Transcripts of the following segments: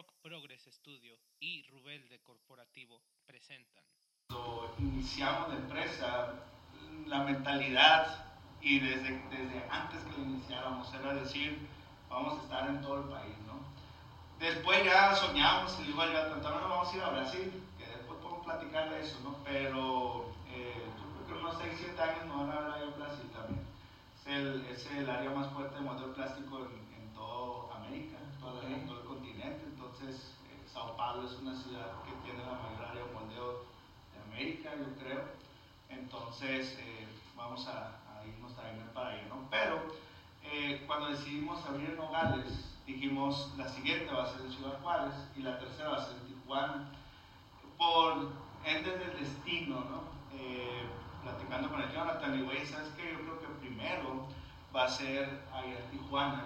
Rock Progress Studio y Rubel de Corporativo presentan. Cuando iniciamos la empresa, la mentalidad y desde, desde antes que lo iniciáramos era decir, vamos a estar en todo el país, ¿no? Después ya soñamos y digo, ya también vamos a ir a Brasil, que después podemos platicar de eso, ¿no? Pero eh, yo creo que unos 6, 7 años no van a ver ahí Brasil también. Es el, es el área más fuerte de motor plástico en, en toda América, en todo, el, en todo el continente. Entonces, eh, Sao Paulo es una ciudad que tiene la mayor área de moldeo de América, yo creo. Entonces, eh, vamos a, a, irnos también para ahí, ¿no? Pero eh, cuando decidimos abrir Nogales, dijimos la siguiente va a ser en Ciudad Juárez y la tercera va a ser en Tijuana. Por ende del destino, ¿no? Eh, platicando con el Jonathan, y güey, ¿sabes qué? Yo creo que primero va a ser ahí en Tijuana,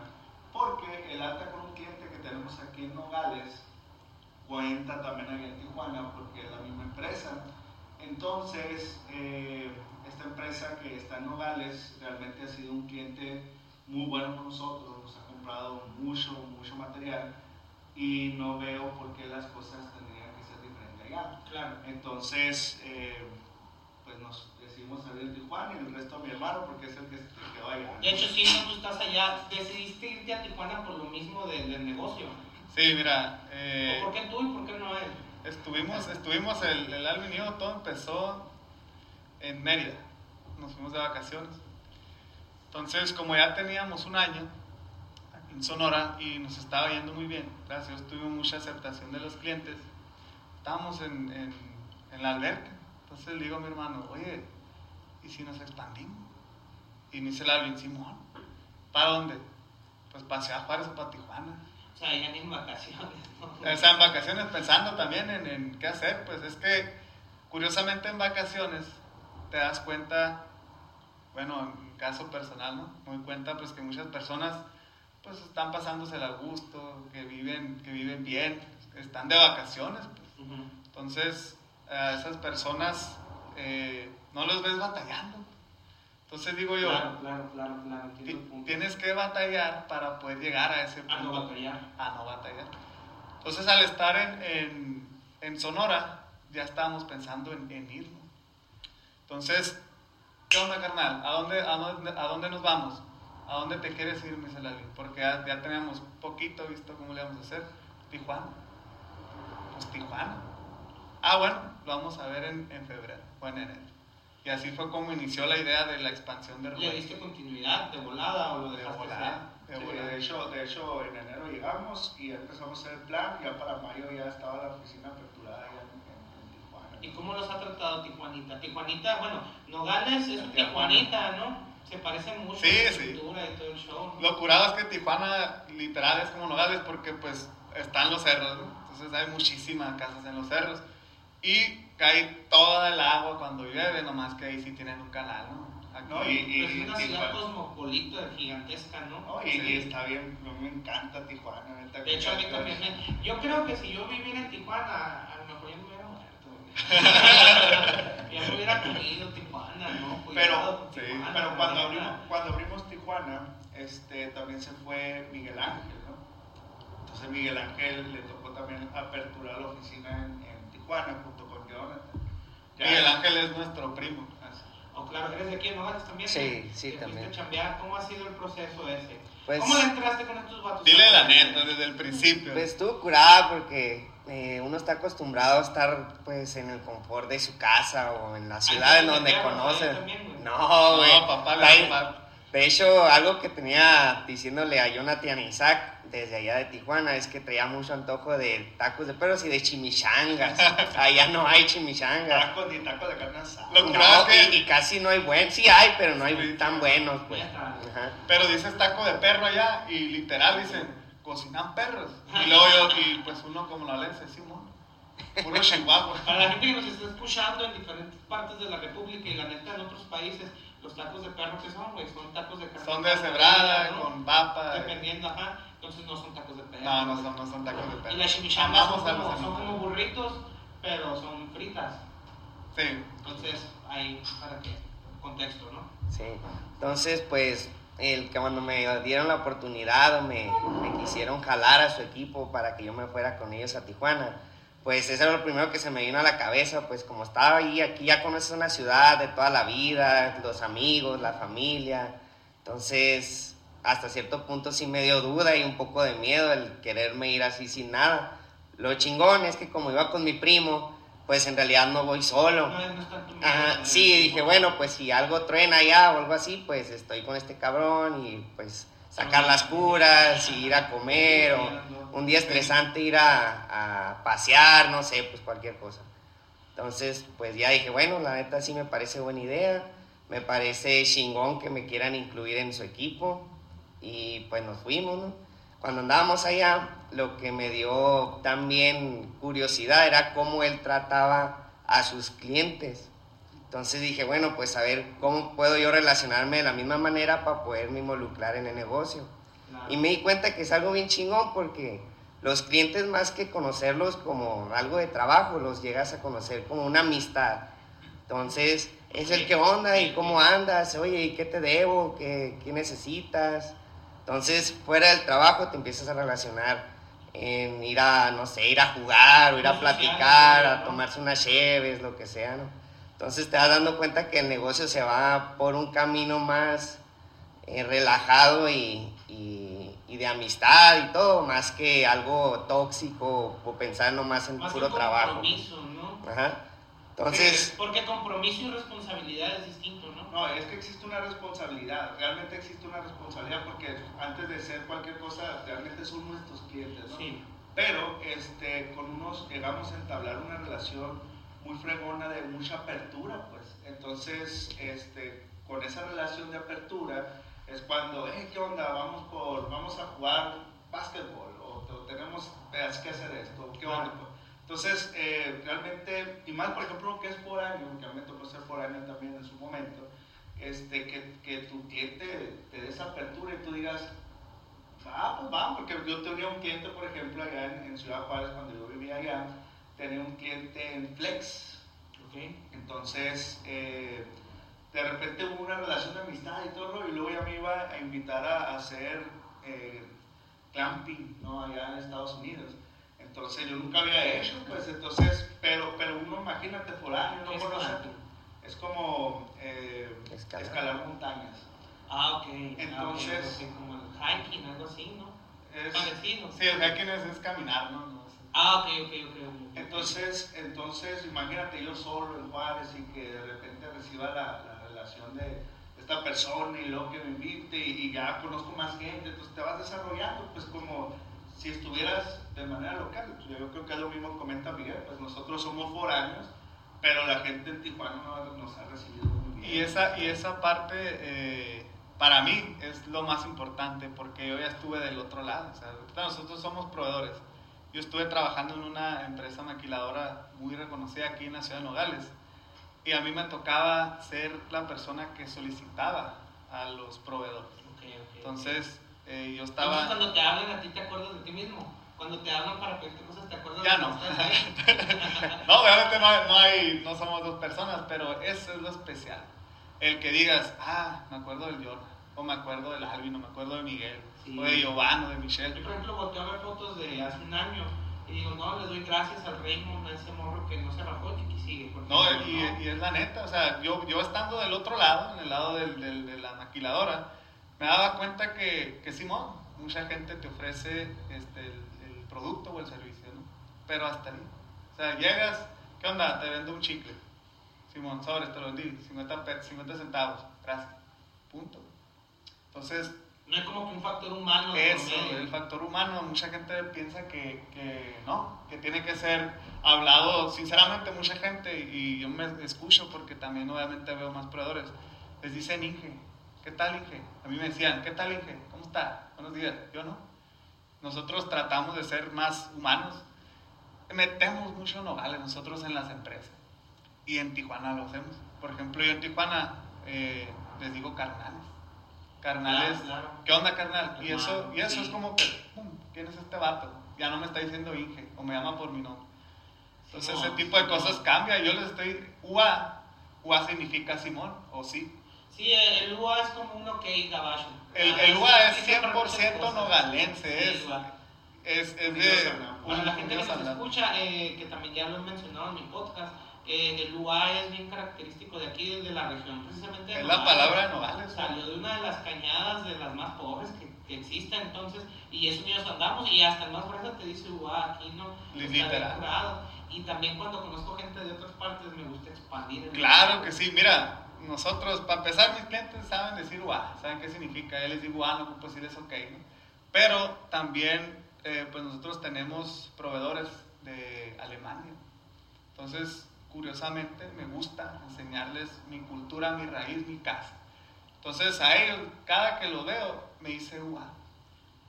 porque el alta con un cliente tenemos aquí en Nogales cuenta también ahí en Tijuana, porque es la misma empresa. Entonces, eh, esta empresa que está en Nogales realmente ha sido un cliente muy bueno con nosotros, nos ha comprado mucho, mucho material y no veo por qué las cosas tendrían que ser diferentes allá. Claro. Entonces, eh, pues nos decidimos salir de Tijuana y el resto a mi hermano porque es el que se quedó allá. De hecho, sí, no, tú estás allá, decidiste irte a Tijuana por lo mismo de, del negocio. Sí, mira. Eh, ¿Por qué tú y por qué no él? Estuvimos, estuvimos el, el Alvin y yo, todo empezó en Mérida. Nos fuimos de vacaciones. Entonces, como ya teníamos un año en Sonora y nos estaba yendo muy bien, gracias tuvimos mucha aceptación de los clientes, estábamos en, en, en la alberca. Entonces le digo a mi hermano, oye, ¿y si nos expandimos? Y me dice el Alvin, Simón, ¿para dónde? Pues para Ciudad Juárez o para Tijuana. O sea, ya ni en vacaciones. ¿no? O sea, en vacaciones pensando también en, en, qué hacer, pues es que curiosamente en vacaciones te das cuenta, bueno, en caso personal, ¿no? Me doy cuenta pues que muchas personas pues están pasándose al gusto, que viven, que viven bien, están de vacaciones, pues. Uh -huh. Entonces, a esas personas eh, no los ves batallando. Entonces digo yo, Claro, claro, claro, tienes que batallar para poder llegar a ese punto. A no batallar. A no batallar. Entonces al estar en, en, en Sonora, ya estábamos pensando en, en irnos. Entonces, ¿qué onda, carnal? ¿A dónde, a, dónde, ¿A dónde nos vamos? ¿A dónde te quieres ir, mi? Porque ya, ya teníamos poquito visto cómo le vamos a hacer. Tijuana. Pues Tijuana. Ah, bueno, lo vamos a ver en, en febrero o en enero. Y así fue como inició la idea de la expansión de ¿Le Rubén. diste continuidad de volada o lo De volada. Sí, de, hecho, de hecho, en enero llegamos y empezamos a hacer el plan. Ya para mayo ya estaba la oficina aperturada ya en, en, en Tijuana. ¿Y cómo los ha tratado Tijuanita? Tijuanita, bueno, Nogales es un. Tijuanita, ¿no? Se parece mucho Sí, a la sí. y todo el show. ¿no? Lo curado es que Tijuana literal es como Nogales porque pues están los cerros, ¿no? Entonces hay muchísimas casas en los cerros. Y cae toda el agua cuando llueve, nomás que ahí sí tienen un canal, ¿no? Aquí- No, y- y- Pues es una ciudad cosmopolita, gigantesca, ¿no? No, y, Sí. y está bien, me encanta Tijuana. neta, De hecho, a mí también me- Yo creo que si yo viviera en Tijuana, a lo mejor ya me hubiera muerto. ya me hubiera comido Tijuana, ¿no? Cuidado sí, Pero abrimos, cuando abrimos Tijuana, este, también se fue Miguel Ángel, ¿no? Entonces Miguel Ángel le tocó también aperturar la oficina en, en Tijuana junto con Jonathan. Ya- Miguel Ángel es nuestro primo. Oh, claro, ¿eres de aquí en Nogales también? Sí, sí, ¿Te también. chambear? ¿Cómo ha sido el proceso ese? Pues- ¿Cómo le entraste con estos vatos? Dile la neta desde el principio. Pues estuvo curada porque eh, uno está acostumbrado a estar pues en el confort de su casa o en la ciudad en ¿tienes donde conoce. ahí también, güey? No, güey. no, papá, tomar. De hecho, algo que tenía diciéndole a Jonathan y Isaac desde allá de Tijuana es que traía mucho antojo de tacos de perros y de chimichangas. allá no hay chimichangas. Tacos ni tacos de carne asada. No, y, y casi no hay buen. Sí hay, pero no hay Sí. tan buenos, pues. Ajá. Pero dices taco de perro allá y literal dicen, cocinan perros. Y luego yo, y pues uno como la lense, sí. Puro chihuahua. Para la gente que nos está escuchando en diferentes partes de la República y la neta en otros países, los tacos de perro que son, güey, son tacos de carne. Son de cebrada, ¿no? con papa. Dependiendo, ajá. Entonces no son tacos de perro. No, no son, no son tacos de perro. Y las chimichangas son como, son como burritos, pero son fritas. Sí. Entonces, ahí, para que, contexto, ¿no? Sí. Entonces, pues el que cuando me dieron la oportunidad o me, me quisieron jalar a su equipo para que yo me fuera con ellos a Tijuana, pues eso era lo primero que se me vino a la cabeza, pues como estaba ahí, aquí ya conoces una ciudad de toda la vida, los amigos, la familia, entonces hasta cierto punto sí me dio duda y un poco de miedo el quererme ir así sin nada. Lo chingón es que como iba con mi primo, pues en realidad no voy solo. Ajá, sí, dije, bueno, pues si algo truena allá o algo así, pues estoy con este cabrón y pues sacar las curas y ir a comer o un día estresante ir a, a pasear, no sé, pues cualquier cosa. Entonces, pues ya dije, bueno, la neta sí me parece buena idea, me parece chingón que me quieran incluir en su equipo y pues nos fuimos, ¿no? Cuando andábamos allá, lo que me dio también curiosidad era cómo él trataba a sus clientes. Entonces dije, bueno, pues a ver cómo puedo yo relacionarme de la misma manera para poderme involucrar en el negocio. Claro. Y me di cuenta que es algo bien chingón porque los clientes más que conocerlos como algo de trabajo, los llegas a conocer como una amistad. Entonces, es el que onda y cómo andas, oye, ¿y qué te debo? ¿Qué, qué necesitas? Entonces, fuera del trabajo te empiezas a relacionar en ir a, no sé, ir a jugar o ir a platicar, a tomarse unas cheves, lo que sea, ¿no? Entonces te vas dando cuenta que el negocio se va por un camino más eh, relajado y, y- y de amistad y todo, más que algo tóxico o pensar nomás en Más puro que trabajo. compromiso, ¿no? Ajá. Entonces, Porque compromiso y responsabilidad es distinto, ¿no? No, es que existe una responsabilidad, realmente existe una responsabilidad porque antes de ser cualquier cosa, realmente son nuestros clientes, ¿no? Sí. Pero este, con unos llegamos a entablar una relación muy fregona de mucha apertura, pues. Entonces, este, con esa relación de apertura es cuando, hey, ¿qué onda? Vamos, por, vamos a jugar básquetbol o, o tenemos que hacer esto, ¿qué onda? Entonces, eh, realmente, y más por ejemplo que es por año, que a mí me tocó ser por año también en su momento, este, que, que tu cliente te dé esa apertura y tú digas, ah, pues vamos, porque yo tenía un cliente, por ejemplo, allá en, en Ciudad Juárez, cuando yo vivía allá, tenía un cliente en Flex, Ok. entonces, eh, de repente hubo una relación de amistad y todo, y luego ya me iba a invitar a, hacer eh, clamping, ¿no? Allá en Estados Unidos. Entonces, yo nunca había hecho, pues, entonces, pero, pero uno, imagínate, por año, ¿Qué no es conoce. Es como eh, Escalar. escalar. montañas. Ah, ok. Entonces- Ah, ok, ok, como el hiking, algo así, ¿no? Es- Parecido. Sí, el hiking es, es caminar, ¿no? No. Ah, ok, ok, ok. Entonces, entonces, imagínate yo solo en Juárez y que de repente reciba la, la relación de esta persona y luego que me invite y, y ya conozco más gente, entonces te vas desarrollando, pues como si estuvieras de manera local. Pues, Yo creo que es lo mismo comenta Miguel, pues nosotros somos foráneos, pero la gente en Tijuana nos, ha recibido muy bien. Y esa, y esa parte, eh, para mí, es lo más importante porque yo ya estuve del otro lado. O sea, nosotros somos proveedores. Yo estuve trabajando en una empresa maquiladora muy reconocida aquí en la ciudad de Nogales. Y a mí me tocaba ser la persona que solicitaba a los proveedores. Ok, ok. Entonces, eh, yo Entonces, estaba... cuando te hablan a ti, ¿te acuerdas de ti mismo? Cuando te hablan para pedirte cosas, ¿te acuerdas Ya de no. No, obviamente no, hay- no, hay, no somos dos personas, pero eso es lo especial. El que digas, ah, me acuerdo del Jordan, o me acuerdo del Alvin, o me acuerdo de Miguel, Sí. o de Giovanni, o de Yo, Michelle. por ejemplo, volteo a ver fotos de hace un año y digo, no, les doy gracias al Raymond, a ese morro que no se bajó y que sigue. No, no, y, y es la neta, o sea, yo, yo estando del otro lado, en el lado del, del- de la maquiladora, me daba cuenta que, que Simón, mucha gente te ofrece este, el, el producto o el servicio, ¿no? Pero hasta ahí. O sea, llegas, ¿qué onda? Te vendo un chicle. Simón, sobres, te lo vendí, 50, pe- 50 centavos, gracias. Punto. Entonces, No hay como que un factor humano. eso, el factor humano, mucha gente piensa que, que no, que tiene que ser hablado, sinceramente mucha gente, y yo me escucho porque también obviamente veo más proveedores, les dicen Inge, ¿qué tal Inge? A mí me decían, ¿qué tal Inge? ¿Cómo está? Buenos días, yo no. Nosotros tratamos de ser más humanos, metemos mucho nogales nosotros en las empresas, y en Tijuana lo hacemos. Por ejemplo, yo en Tijuana eh, les digo carnales. Carnales, Claro. ¿qué onda carnal? Y eso, y eso sí. es como que, pum, ¿quién es este vato? Ya no me está diciendo Inge, o me llama por mi nombre. Entonces ese tipo de cosas cambia. Yo les estoy, UA, UA significa Simón, o sí. Sí, el UA es como un ok gabacho. El, Ah, el sí, UA es sí, sí, para muchas 100% cosas. nogalense, es, es, es de... Para la gente que nos escucha, eh, que también ya lo he mencionado en mi podcast, eh, el UA es bien característico de aquí, de la región, precisamente. de Es la Nogales. palabra de Nogales. Salió de una de las cañadas de las más pobres que, que existen, entonces, y es unidos andamos, y hasta el más fresa te dice UA, aquí no. Literal. Y también cuando conozco gente de otras partes, me gusta expandir. el- Claro que sí, mira, nosotros, para empezar, mis clientes saben decir UA, saben qué significa, yo les digo UA, no ocupo decir eso, ok, ¿no? Pero también, eh, pues nosotros tenemos proveedores de Alemania. Entonces, curiosamente, me gusta enseñarles mi cultura, mi raíz, mi casa. Entonces, a ellos, cada que lo veo, me dice UA.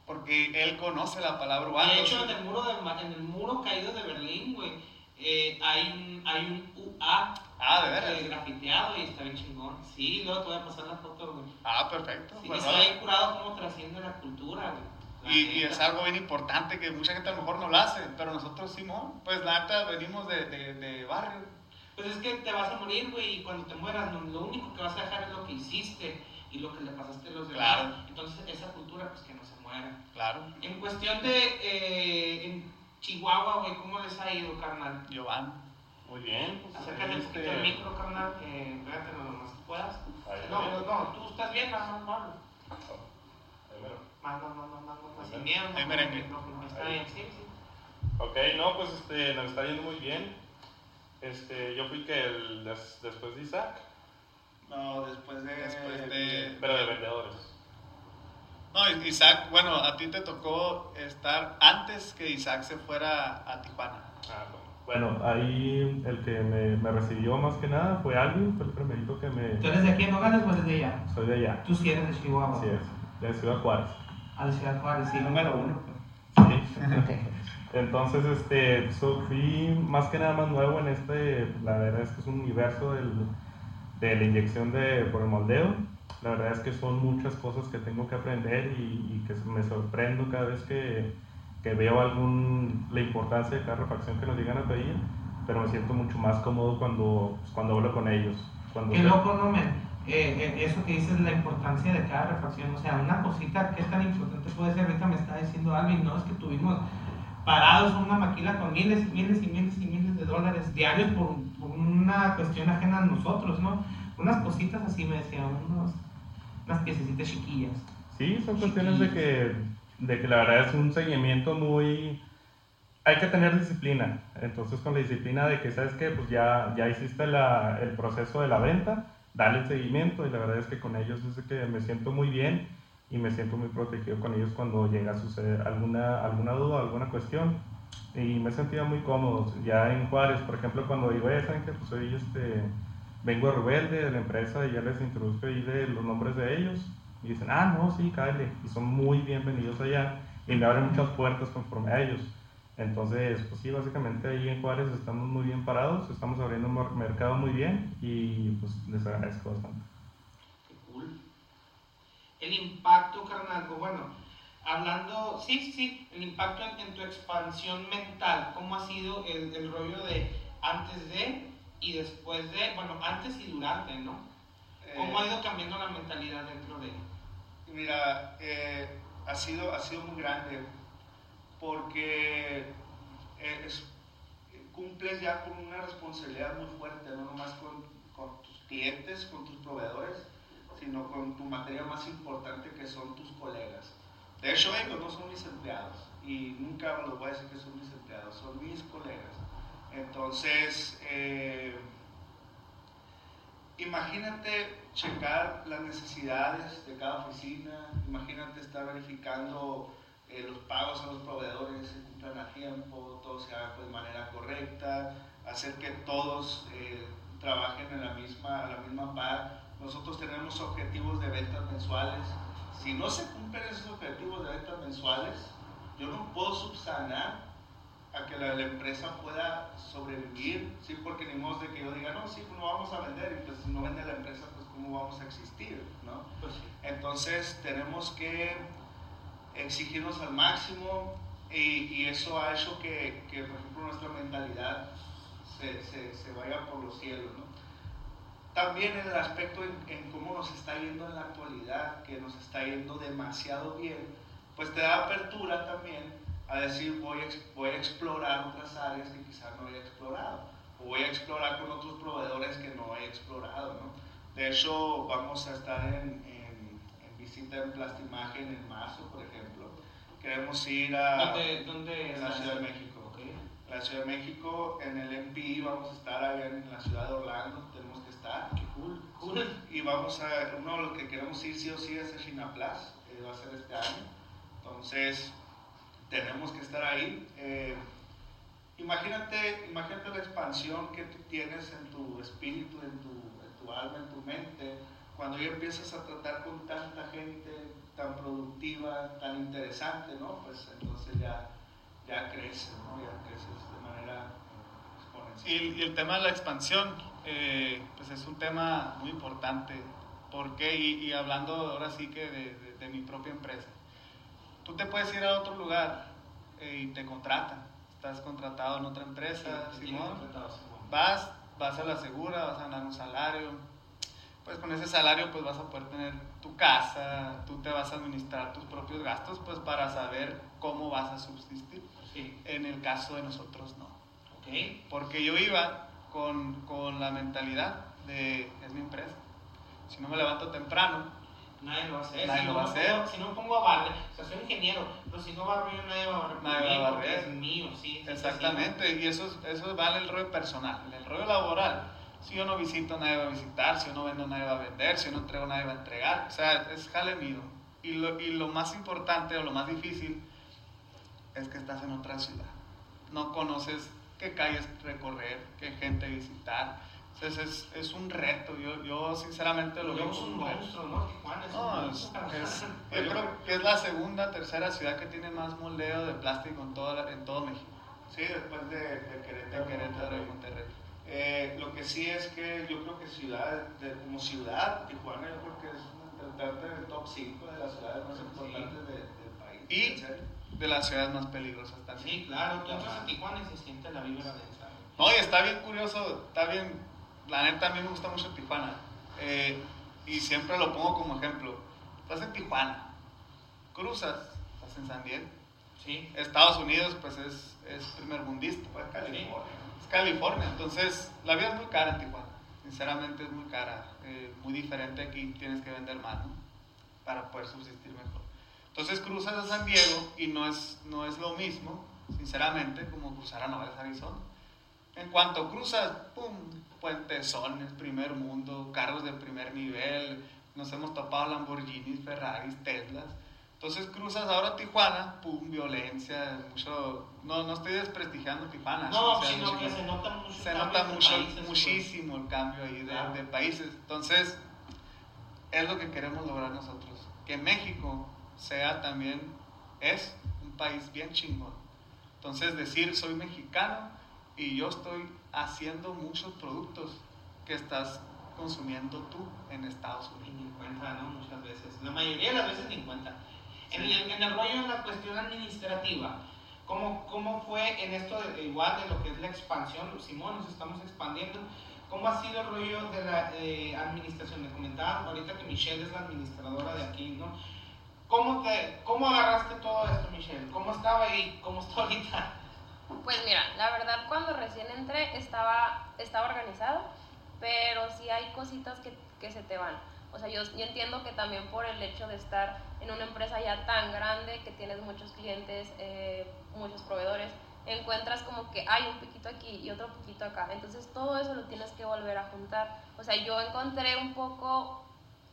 Porque él conoce la palabra UA. De hecho, en el muro, de, en el muro caído de Berlín, güey, eh, hay, un, hay un UA Ah, de eh, veras. grafiteado y está bien chingón. Sí, luego te voy a pasar la foto, güey. Ah, perfecto. Sí, pues, vale. bien curado cómo trasciende la cultura, güey. Y, y es algo bien importante que mucha gente a lo mejor no lo hace, pero nosotros Simón, pues la neta venimos de, de, de barrio. Pues es que te vas a morir, güey, y cuando te mueras, lo, único que vas a dejar es lo que hiciste y lo que le pasaste a los demás. Claro. Entonces, esa cultura, pues que no se muera. Claro. En cuestión de eh, en Chihuahua, güey, ¿cómo les ha ido, carnal? Giovanni. Muy bien. Pues, Acércate un poquito al este, micro, carnal, que pégate lo más que puedas. Ahí, No, bien. no, no, tú estás bien, nada más, Pablo. Más, más, más, sin Ahí miedo. no, merengue. no, no, no, Está Ahí. bien, sí, sí. Ok, no, pues este, nos está yendo muy bien. Este, yo fui que el, des- después de Isaac, No, después de. Después de- pero de vendedores. No, Isaac, bueno, a ti te tocó estar antes que Isaac se fuera a Tijuana. Ah, bueno. Bueno, ahí el que me, me recibió más que nada fue Alvin, fue el primerito que me... ¿Tú eres de aquí en Nogales o eres de allá? Soy de allá, Tú sí eres de Chihuahua. así es, de Ciudad Juárez. A la Ciudad Juárez, sí. Número uno. Sí. Entonces, este, so- fui más que nada más nuevo en este, la verdad es que es un universo del, de la inyección de, por el moldeo. La verdad es que son muchas cosas que tengo que aprender y, y que me sorprendo cada vez que, que veo algún, la importancia de cada refacción que nos llegan a pedir, pero me siento mucho más cómodo cuando, pues, cuando hablo con ellos. Cuando Qué loco, no, men. Eh, eh, eso que dices, la importancia de cada refacción. O sea, una cosita que tan importante puede ser. Ahorita me está diciendo Alvin, ¿no? Es que tuvimos parados una maquila con miles y miles y miles y miles de dólares diarios por, por una cuestión ajena a nosotros, ¿no? Unas cositas así, me decían, unos, unas piececitas chiquillas. Sí, son cuestiones de que, de que la verdad es un seguimiento muy... Hay que tener disciplina. Entonces con la disciplina de que, ¿sabes qué? Pues ya, ya hiciste la- el proceso de la venta, dale el seguimiento y la verdad es que con ellos es que me siento muy bien y me siento muy protegido con ellos cuando llega a suceder alguna, alguna duda, alguna cuestión. Y me he sentido muy cómodo. Ya en Juárez, por ejemplo, cuando digo, "Oye, ¿saben qué? Pues soy este... Vengo de Rebelde, de la empresa, y ya les introduzco ahí de los nombres de ellos. Y dicen, ah, no, sí, cállate. Y son muy bienvenidos allá. Y me abren muchas puertas conforme a ellos. Entonces, pues sí, básicamente ahí en Juárez estamos muy bien parados, estamos abriendo un mer- mercado muy bien y pues les agradezco bastante. Qué cool. El impacto, carnal, bueno, hablando, sí, sí, sí, el impacto en, en tu expansión mental, ¿cómo ha sido el, el rollo de antes de y después de, bueno, antes y durante, ¿no? ¿Cómo ha Eh, ido cambiando la mentalidad dentro de Mira, eh, ha, sido, ha sido muy grande porque eh, es- cumples ya con una responsabilidad muy fuerte, no nomás con, tus clientes, con tus proveedores, sino con tu materia más importante que son tus colegas. De hecho, ellos no son mis empleados y nunca les voy a decir que son mis empleados, son mis colegas. Entonces, eh, imagínate checar las necesidades de cada oficina, imagínate estar verificando eh, los pagos a los proveedores se cumplan a tiempo, todo se haga de manera correcta, hacer que todos eh, trabajen en la misma, a la misma par. Nosotros tenemos objetivos de ventas mensuales. Si no se cumplen esos objetivos de ventas mensuales, yo no puedo subsanar a que la, la empresa pueda sobrevivir, ¿sí? porque ni modo de que yo diga, no, sí, pues no vamos a vender, y pues si no vende la empresa, pues cómo vamos a existir, ¿no? Pues. Entonces tenemos que exigirnos al máximo y, y eso ha hecho que, que, por ejemplo, nuestra mentalidad se, se, se vaya por los cielos, ¿no? también en el aspecto en, en cómo nos está yendo en la actualidad, que nos está yendo demasiado bien, pues te da apertura también a decir voy a, voy a explorar otras áreas que quizás no haya explorado, o voy a explorar con otros proveedores que no he explorado, ¿no? De hecho, vamos a estar en, en- en visita en Plastimagen en marzo, por ejemplo. Queremos ir a ¿Dónde, dónde en la? Ciudad de México. Ok. la Ciudad de México, en el MPI vamos a estar allá en la ciudad de Orlando, tenemos que estar. Qué cool, cool. Y vamos a, uno de los que queremos ir sí o sí es el Chinaplas, eh, va a ser este año. Entonces, tenemos que estar ahí. Eh, imagínate, imagínate la expansión que tú tienes en tu espíritu, en tu, en tu alma, en tu mente, cuando ya empiezas a tratar con tanta gente tan productiva, tan interesante, ¿no? Pues entonces ya, ya creces, ¿no? Ya creces de manera exponencial. Y, y el tema de la expansión, eh, pues es un tema muy importante. ¿Por qué? Y, y hablando ahora sí que de, de- de mi propia empresa. Tú te puedes ir a otro lugar eh, y te contratan. Estás contratado en otra empresa, Sí, Simón. Vas, vas a la segura, vas a ganar un salario. Pues con ese salario pues vas a poder tener tu casa, tú te vas a administrar tus propios gastos pues para saber cómo vas a subsistir. Sí, En el caso de nosotros no. ok. Porque yo iba con, con la mentalidad de es mi empresa. Si no me levanto temprano, Nadie lo va a hacer. Nadie si lo no va a hacer. pongo- si no me pongo a barrer, o sea, soy ingeniero, pero si no barro yo, nadie va a barrer. Nadie va a barrer. Es mío, sí. exactamente, y eso, es- eso vale el rollo personal. El rollo laboral, si yo no visito, nadie va a visitar, si yo no vendo, nadie va a vender, si yo no entrego, nadie va a entregar. O sea, es jale mío. Y lo, y lo más importante o lo más difícil es que estás en otra ciudad. No conoces qué calles recorrer, qué gente visitar. Entonces es, es un reto. Yo, yo sinceramente lo veo es un como un reto. monstruo, ¿no? Tijuana es un No, es- monstruo. es- yo creo que es la segunda, tercera ciudad que tiene más moldeo de plástico en, toda, en todo México. Sí, después de, de De Querétaro. Querétaro y Monterrey. Eh, lo que sí es que yo creo que ciudad, de- como ciudad, Tijuana yo creo que es una- del top 5 de las ciudades más importantes de- del país. Y-. De las ciudades más peligrosas también. Sí, claro, tú entras a Tijuana y se siente la vibra densa. No, y está bien curioso, está bien, la neta a mí me gusta mucho Tijuana. Eh, y siempre lo pongo como ejemplo. Estás en Tijuana, cruzas, estás en San Diego. Sí. Estados Unidos pues es, es primer mundista. Pues California. California, entonces la vida es muy cara en Tijuana. Sinceramente es muy cara, eh, muy diferente aquí, tienes que vender más ¿no? para poder subsistir mejor. Entonces cruzas a San Diego y no es, no es lo mismo, sinceramente, como cruzar a Nogales, Arizona. En cuanto cruzas, ¡pum! Puentezones, primer mundo, carros de primer nivel, nos hemos topado Lamborghinis, Ferraris, Teslas. Entonces cruzas ahora Tijuana, ¡pum! Violencia, mucho... No, no estoy desprestigiando Tijuana. No, o sea, sino que se nota mucho. se nota mucho, países, pues. muchísimo el cambio ahí de, de países. Entonces, es lo que queremos lograr nosotros. Que México sea también, es un país bien chingón. Entonces, decir soy mexicano y yo estoy haciendo muchos productos que estás consumiendo tú en Estados Y Unidos. ni cuenta, ¿no? Muchas veces. La mayoría de las veces ni cuenta. En, el, en el rollo de la cuestión administrativa, ¿cómo, cómo fue en esto de, igual de lo que es la expansión? Simón, nos estamos expandiendo. ¿Cómo ha sido el rollo de la eh, administración? Me comentaban ahorita que Michelle es la administradora de aquí, ¿no? ¿Cómo, te, ¿Cómo agarraste todo esto, Michelle? ¿Cómo estaba ahí? ¿Cómo está ahorita? Pues mira, la verdad cuando recién entré estaba, estaba organizado, pero sí hay cositas que, que se te van. O sea, yo, yo entiendo que también por el hecho de estar en una empresa ya tan grande, que tienes muchos clientes, eh, muchos proveedores, encuentras como que hay un piquito aquí y otro piquito acá. Entonces todo eso lo tienes que volver a juntar. O sea, yo encontré un poco,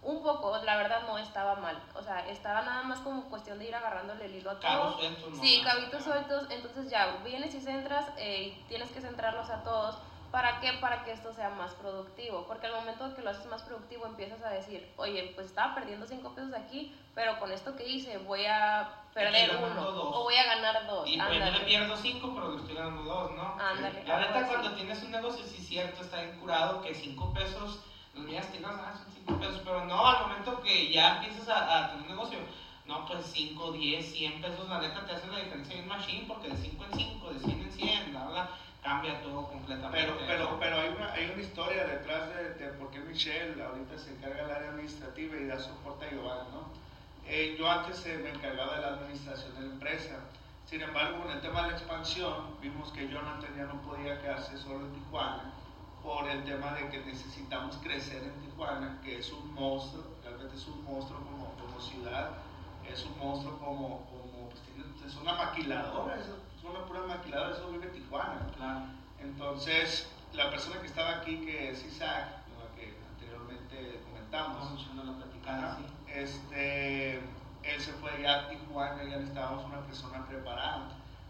un poco, la verdad no estaba mal. O sea, estaba nada más como cuestión de ir agarrándole el hilo a todo. Cabos sueltos, ¿no? Sí, cabitos sueltos, entonces ya vienes y centras eh, y tienes que centrarlos a todos. ¿Para qué? Para que esto sea más productivo. Porque al momento de que lo haces más productivo empiezas a decir, oye, pues estaba perdiendo 5 pesos aquí, pero con esto que hice voy a perder uno dos. o voy a ganar dos. Y pues yo le pierdo cinco, pero estoy ganando dos, ¿no? Ándale. La neta, cuando tienes un negocio, sí es cierto, está bien curado que 5 pesos, los mías que no, ah, son 5 pesos, pero no, al momento que ya empiezas a, a tener un negocio, no, pues 5, 10, 100 pesos, la neta te hace la diferencia en machine, porque de 5 en 5, de 100 en 100, la verdad, cambia todo completamente. Pero, pero, pero hay, una, hay una historia detrás de, de por qué Michelle ahorita se encarga del área administrativa y da soporte a Giovanni, ¿no? Eh, yo antes eh, me encargaba de la administración de la empresa. Sin embargo, en el tema de la expansión, vimos que Jonathan ya no podía quedarse solo en Tijuana por el tema de que necesitamos crecer en Tijuana, que es un monstruo, realmente es un monstruo como, como ciudad, es un monstruo como, como pues, es una maquiladora, es una pura maquiladora, eso vive en Tijuana. Claro. Entonces, la persona que estaba aquí, que es Isaac, la que anteriormente comentamos, la platicada, sí. Este, él se fue ya a Tijuana, ya necesitábamos una persona preparada.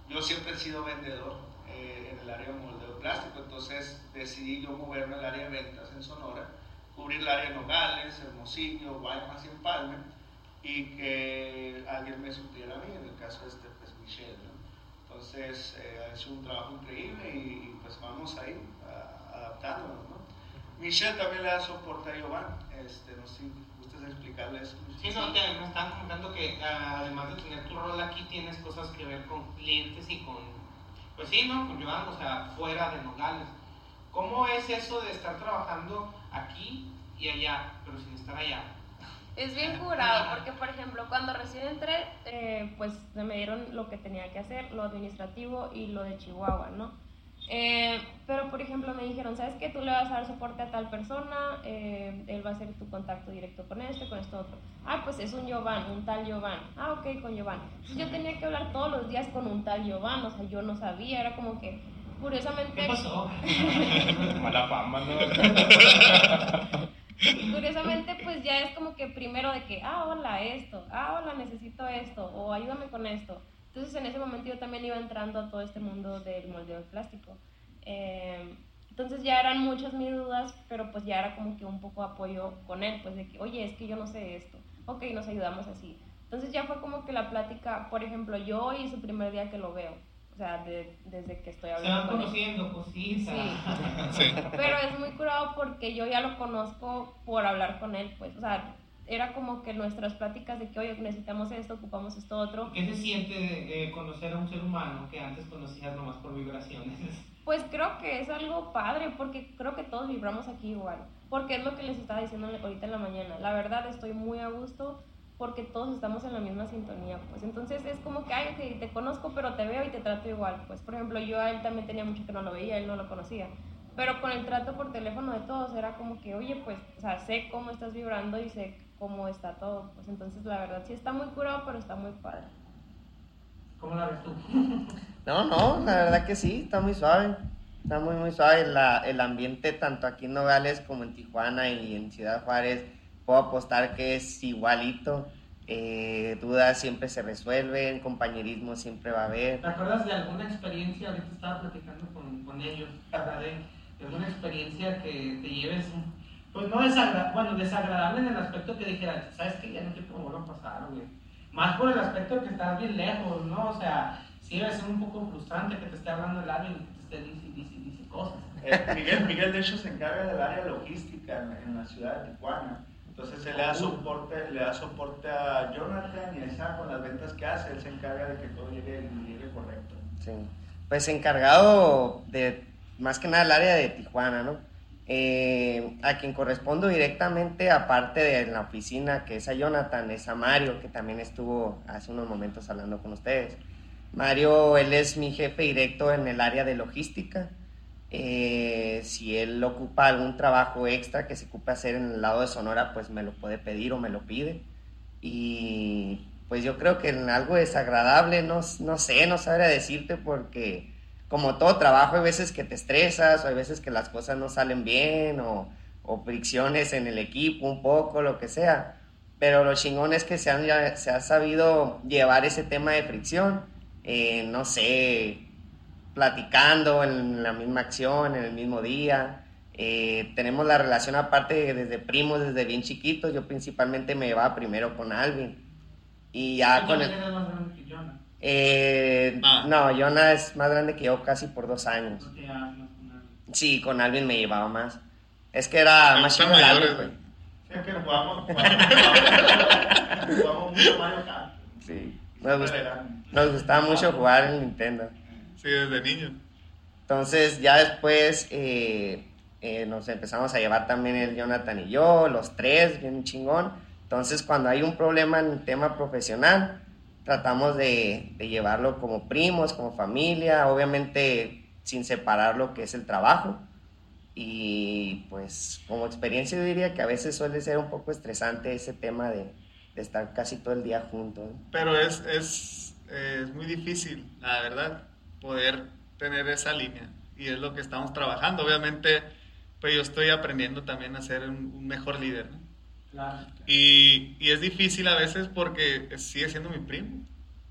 Yo siempre he sido vendedor eh, en el área de moldeo plástico, entonces decidí yo moverme al área de ventas en Sonora, cubrir el área de Nogales, Hermosillo, Guaymas y Empalme, y que alguien me supliera a mí, en el caso este, pues Michelle. ¿no? Entonces, eh, hecho un trabajo increíble y, pues vamos a- adaptándonos. ¿no? Michelle también le da soporte a Giovanni, este, no sé si gustas explicarle eso. Sí, no, te, me estaban comentando que además de tener tu rol aquí, tienes cosas que ver con clientes y con, pues sí, ¿no? Con Joan, o sea, fuera de Nogales. ¿Cómo es eso de estar trabajando aquí y allá, pero sin estar allá? Es bien curado, porque por ejemplo, cuando recién entré, eh, pues me dieron lo que tenía que hacer, lo administrativo y lo de Chihuahua, ¿no? Eh, pero por ejemplo me dijeron, ¿sabes qué? Tú le vas a dar soporte a tal persona, eh, él va a ser tu contacto directo con este, con esto otro. Ah, pues es un Giovanni, un tal Giovanni. Ah, ok, con Giovanni. Yo tenía que hablar todos los días con un tal Giovanni, o sea, yo no sabía, era como que, curiosamente... ¿Qué pasó? Mala fama, ¿no? Curiosamente, pues ya es como que primero de que, ah, hola, esto, ah, hola, necesito esto, o ayúdame con esto. Entonces en ese momento yo también iba entrando a todo este mundo del moldeo de plástico. Eh, entonces ya eran muchas mis dudas, pero pues ya era como que un poco apoyo con él, pues de que, oye, es que yo no sé esto, ok, nos ayudamos así. Entonces ya fue como que la plática, por ejemplo, yo hoy es el primer día que lo veo, sea, de- desde que estoy Se hablando van con él. conociendo cositas. Sí. Pero es muy curado porque yo ya lo conozco por hablar con él, pues, o sea, era como que nuestras pláticas de que, oye, necesitamos esto, ocupamos esto otro. ¿Qué se siente eh, conocer a un ser humano que antes conocías nomás por vibraciones? Pues creo que es algo padre porque creo que todos vibramos aquí igual. Porque es lo que les estaba diciendo ahorita en la mañana. La verdad estoy muy a gusto porque todos estamos en la misma sintonía. Pues entonces es como que, ay, ok, te conozco, pero te veo y te trato igual. Pues por ejemplo, yo a él también tenía mucho que no lo veía, él no lo conocía. Pero con el trato por teléfono de todos era como que, oye, pues, o sea, sé cómo estás vibrando y sé cómo está todo. Pues entonces la verdad sí está muy curado, pero está muy padre. ¿Cómo la ves tú? No, no, la verdad que sí, está muy suave. Está muy, muy suave. La- el ambiente, tanto aquí en Nogales como en Tijuana y en Ciudad Juárez, puedo apostar que es igualito. Eh, dudas siempre se resuelven, compañerismo siempre va a haber. ¿Te acuerdas de alguna experiencia? Ahorita estaba platicando con, con ellos. De, de alguna experiencia que te lleves, pues no desagradable, bueno, desagradable en el aspecto que dijeras, ¿sabes qué? Ya no me vuelva a pasar, güey. Más por el aspecto de que estás bien lejos, ¿no? O sea, sí debe ser un poco frustrante que te esté hablando el alguien y que te esté dice, dice, dice cosas. Eh, Miguel, Miguel, de hecho, se encarga del área logística en, en la ciudad de Tijuana. Entonces, él le da, soporte, le da soporte a Jonathan y Isaac con las ventas que hace. Él se encarga de que todo llegue, llegue correcto. Sí. Pues encargado de más que nada el área de Tijuana, ¿no? Eh, a quien correspondo directamente, aparte de la oficina, que es a Jonathan, es a Mario, que también estuvo hace unos momentos hablando con ustedes. Mario, él es mi jefe directo en el área de logística. Eh, si él ocupa algún trabajo extra que se ocupe hacer en el lado de Sonora, pues me lo puede pedir o me lo pide. Y pues yo creo que en algo desagradable, no, no sé, no sabría decirte porque como todo trabajo hay veces que te estresas o hay veces que las cosas no salen bien o, o fricciones en el equipo un poco, lo que sea. Pero lo chingón es que se, han, se ha sabido llevar ese tema de fricción, eh, no sé, platicando en la misma acción, en el mismo día. Eh, tenemos la relación aparte desde primos, desde bien chiquitos. Yo principalmente me llevaba primero con Alvin. Y ya ¿Tú con el... eres más grande que Jonah? Eh, Ah. No, Jonah es más grande que yo casi por dos años. No te llevas más con nadie. Sí, con Alvin me llevaba más. Es que era Me más chico Alvin. Sí, que jugamos, jugamos, jugamos mucho Mario Kart. Sí. Nos, gust- nos gustaba mucho jugar en Nintendo. Sí, desde niño. Entonces ya después, eh, eh, nos empezamos a llevar también el Jonathan y yo, los tres, bien chingón. Entonces, cuando hay un problema en el tema profesional, tratamos de, de llevarlo como primos, como familia, obviamente sin separar lo que es el trabajo. Y pues como experiencia yo diría que a veces suele ser un poco estresante ese tema de, de estar casi todo el día juntos. Pero es, es, es muy difícil, la verdad, poder tener esa línea. Y es lo que estamos trabajando. Obviamente, pues yo estoy aprendiendo también a ser un, un mejor líder. ¿no? Claro. Y, y, es difícil a veces porque sigue siendo mi primo.